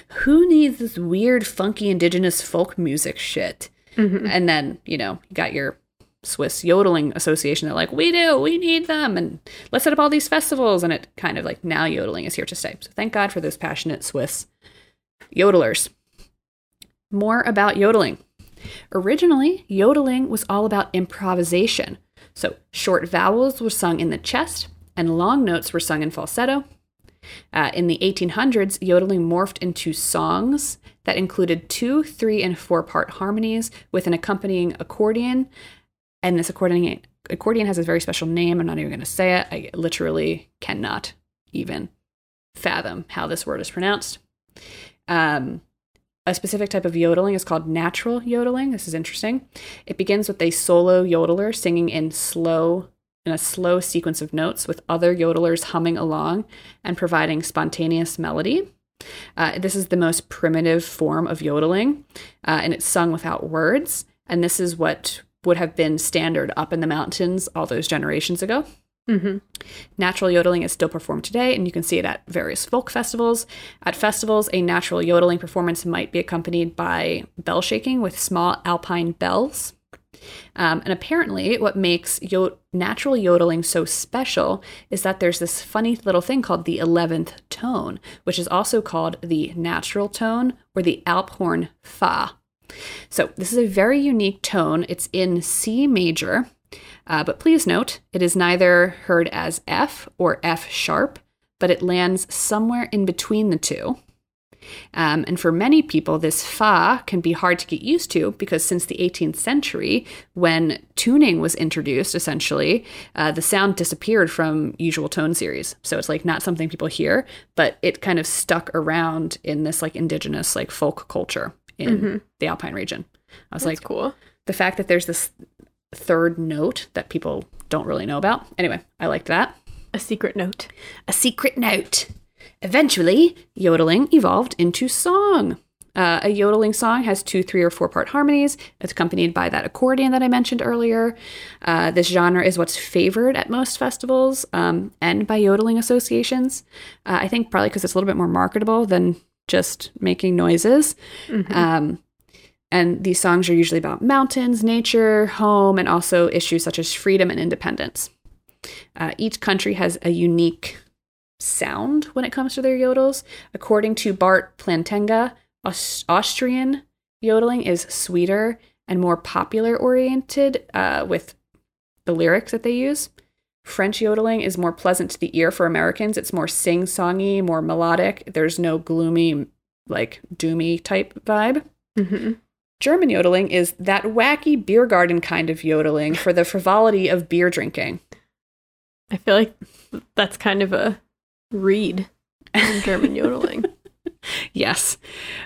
who needs this weird, funky indigenous folk music shit? Mhm. And then, you know, you got your Swiss Yodeling Association. They're like, we do, we need them. And let's set up all these festivals. And it kind of like now yodeling is here to stay. So thank God for those passionate Swiss yodelers. More about yodeling. Originally, yodeling was all about improvisation. So short vowels were sung in the chest, and long notes were sung in falsetto. Uh, in the 1800s, yodeling morphed into songs that included two, three, and four part harmonies with an accompanying accordion. And this accordion, accordion has a very special name. I'm not even going to say it. I literally cannot even fathom how this word is pronounced. Um, a specific type of yodeling is called natural yodeling. This is interesting. It begins with a solo yodeler singing in slow in a slow sequence of notes with other yodelers humming along and providing spontaneous melody. Uh, this is the most primitive form of yodeling, uh, and it's sung without words. And this is what would have been standard up in the mountains all those generations ago. Mhm. Natural yodeling is still performed today, and you can see it at various folk festivals. At festivals, a natural yodeling performance might be accompanied by bell shaking with small alpine bells. Um, and apparently, what makes natural yodeling so special is that there's this funny little thing called the 11th tone, which is also called the natural tone or the Alphorn Fa. So, this is a very unique tone. It's in C major, uh, but please note it is neither heard as F or F sharp, but it lands somewhere in between the two. Um, and for many people, this fa can be hard to get used to because since the 18th century, when tuning was introduced, essentially, uh, the sound disappeared from usual tone series. So it's like not something people hear, but it kind of stuck around in this like indigenous like folk culture in the Alpine region. I was That's like, cool. the fact that there's this third note that people don't really know about. Anyway, I liked that. A secret note. a secret note. Eventually, yodeling evolved into song. Uh, a yodeling song has two, three, or four part harmonies. It's accompanied by that accordion that I mentioned earlier. Uh, this genre is what's favored at most festivals um, and by yodeling associations. Uh, I think probably because it's a little bit more marketable than just making noises. Um, and these songs are usually about mountains, nature, home, and also issues such as freedom and independence. Uh, each country has a unique sound when it comes to their yodels. According to Bart Plantenga, Aus- Austrian yodeling is sweeter and more popular oriented uh, with the lyrics that they use. French yodeling is more pleasant to the ear for Americans. It's more sing songy, more melodic. There's no gloomy, like doomy type vibe. hmm German yodeling is that wacky beer garden kind of yodeling for the frivolity of beer drinking. I feel like that's kind of a read in German yodeling. Yes.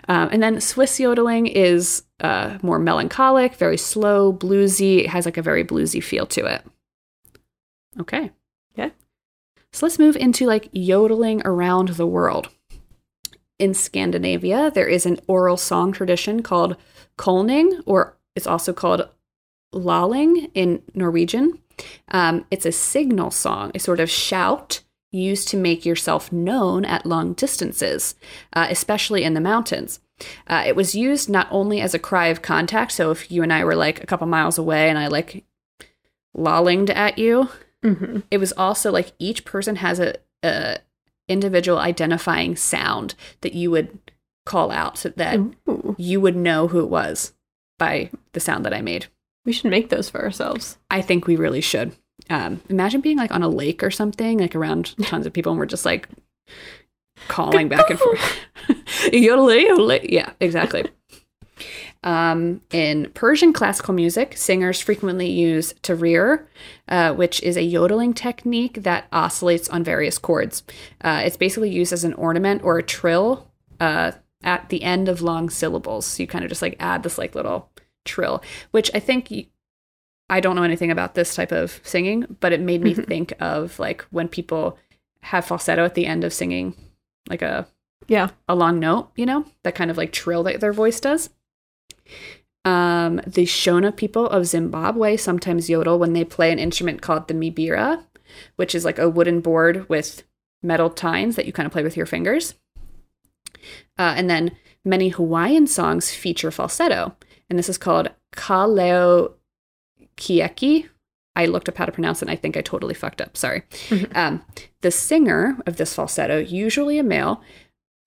Um, and then Swiss yodeling is uh, more melancholic, very slow, bluesy. It has like a very bluesy feel to it. Okay. Okay. So let's move into like yodeling around the world. In Scandinavia, there is an oral song tradition called kulning, or it's also called lalling in Norwegian. Um, it's a signal song, a sort of shout used to make yourself known at long distances, uh, especially in the mountains. Uh, it was used not only as a cry of contact, so if you and I were like a couple miles away and I like lollinged at you, hmm it was also like each person has a, a individual identifying sound that you would call out so that Ooh, you would know who it was by the sound that I made. we should make those for ourselves. I think we really should. Um, imagine being like on a lake or something, like around tons of people, and we're just like calling back and forth. Yodelay, yodelay. Yeah, exactly. Um, in Persian classical music, singers frequently use tahrir, uh, which is a yodeling technique that oscillates on various chords. Uh, it's basically used as an ornament or a trill uh, at the end of long syllables. So you kind of just like add this like little trill, which I think I don't know anything about this type of singing, but it made me think of like when people have falsetto at the end of singing like a Yeah. a long note, you know, that kind of like trill that their voice does. Um, the Shona people of Zimbabwe sometimes yodel when they play an instrument called the mbira, which is like a wooden board with metal tines that you kind of play with your fingers. Uh, and then many Hawaiian songs feature falsetto, and this is called kaleo kieki. I looked up how to pronounce it, and I think I totally fucked up. Sorry. Um, the singer of this falsetto, usually a male,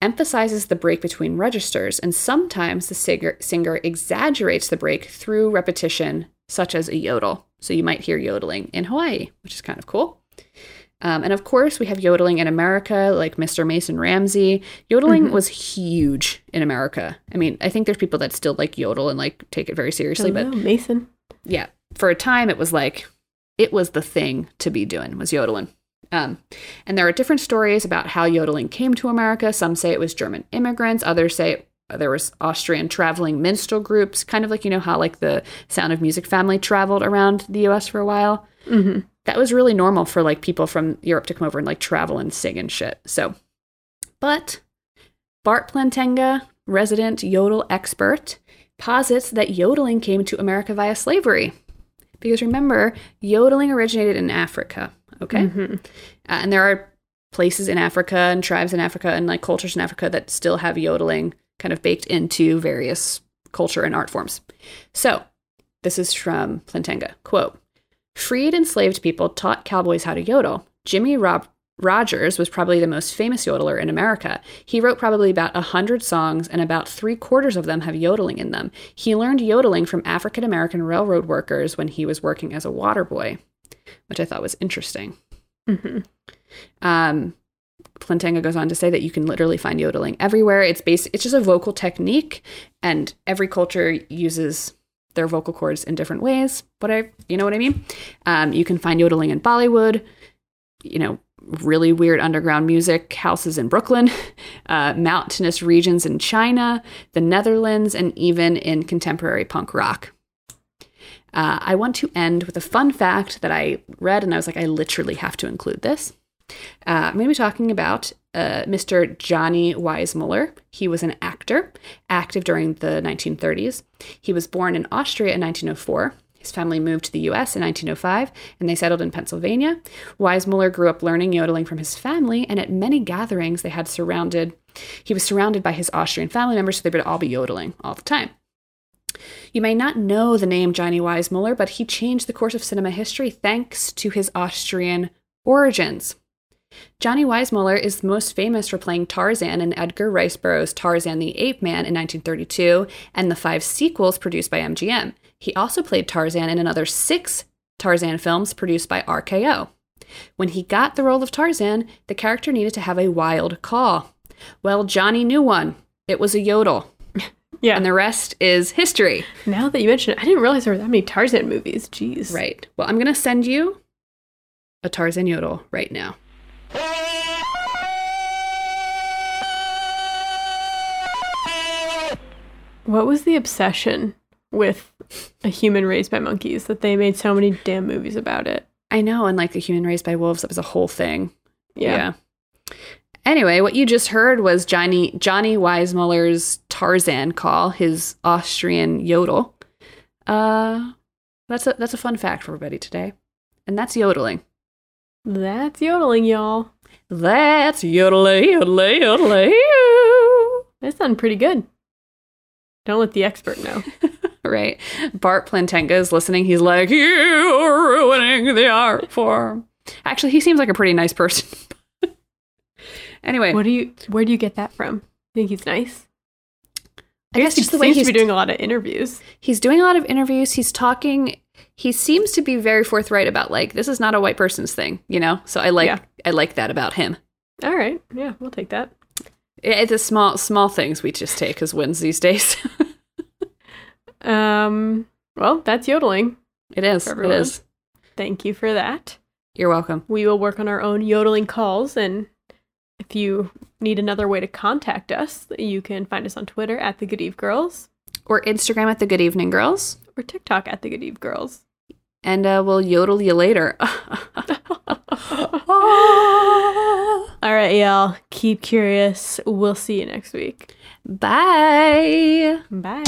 emphasizes the break between registers, and sometimes the singer, singer exaggerates the break through repetition, such as a yodel. So you might hear yodeling in Hawaii, which is kind of cool. Um, and of course, we have yodeling in America, like Mr. Mason Ramsey. Yodeling was huge in America. I mean, I think there's people that still like yodel and like take it very seriously, but Hello, Mason. yeah, for a time it was like it was the thing to be doing was yodeling. Um, and there are different stories about how yodeling came to America. Some say it was German immigrants. Others say there was Austrian traveling minstrel groups, kind of like you know how like the Sound of Music family traveled around the U.S. for a while. hmm That was really normal for like people from Europe to come over and like travel and sing and shit. So, but Bart Plantenga, resident yodel expert, posits that yodeling came to America via slavery. Because remember, yodeling originated in Africa, okay? hmm Uh, and there are places in Africa and tribes in Africa and like cultures in Africa that still have yodeling kind of baked into various culture and art forms. So, this is from Plantenga. Quote Freed enslaved people taught cowboys how to yodel. Jimmie Rob- Rodgers was probably the most famous yodeler in America. He wrote probably about a hundred songs, and about three quarters of them have yodeling in them. He learned yodeling from African American railroad workers when he was working as a water boy, which I thought was interesting. hmm Um, Plantenga goes on to say that you can literally find yodeling everywhere. It's base. It's just a vocal technique, and every culture uses their vocal cords in different ways. But I, you know what I mean. Um, you can find yodeling in Bollywood. You know, really weird underground music houses in Brooklyn, uh, mountainous regions in China, the Netherlands, and even in contemporary punk rock. Uh, I want to end with a fun fact that I read, and I was like, I literally have to include this. Uh, I'm going to be talking about uh, Mr. Johnny Weissmuller. He was an actor, active during the 1930s. He was born in Austria in 1904. His family moved to the US in 1905 and they settled in Pennsylvania. Weissmuller grew up learning yodeling from his family, and at many gatherings they had surrounded, he was surrounded by his Austrian family members, so they would all be yodeling all the time. You may not know the name Johnny Weissmuller, but he changed the course of cinema history thanks to his Austrian origins. Johnny Weissmuller is most famous for playing Tarzan in Edgar Rice Burroughs' Tarzan the Ape Man in 1932 and the five sequels produced by MGM. He also played Tarzan in another six Tarzan films produced by RKO. When he got the role of Tarzan, the character needed to have a wild call. Well, Johnny knew one. It was a yodel. Yeah. And the rest is history. now that you mention it, I didn't realize there were that many Tarzan movies. Jeez. Right. Well, I'm going to send you a Tarzan yodel right now. What was the obsession with a human raised by monkeys that they made so many damn movies about it? I know, and like a human raised by wolves, that was a whole thing. Yeah. Anyway, what you just heard was Johnny Johnny Weissmuller's Tarzan call, his Austrian yodel. Uh, that's a that's a fun fact for everybody today, and that's yodeling. That's yodeling, y'all. That's yodeling, yodeling, yodeling. That sounded pretty good. Don't let the expert know. right. Bart Plantenga is listening. He's like, "You're ruining the art form." Actually, he seems like a pretty nice person. anyway, what do you? Where do you get that from? You think he's nice? I guess just the way he's doing a lot of interviews. he's doing a lot of interviews. He's talking. He seems to be very forthright about like this is not a white person's thing, you know. So I like Yeah. I like that about him. All right, yeah, we'll take that. It's a small small things we just take as wins these days. Um, well, that's yodeling. it is. It is. Thank you for that. You're welcome. We will work on our own yodeling calls, and if you need another way to contact us, you can find us on Twitter at the Good Eve Girls Or Instagram at the Good Evening Girls, or TikTok at the Good Eve Girls. and uh, we'll yodel you later. All right, y'all. Keep curious. We'll see you next week. Bye. Bye.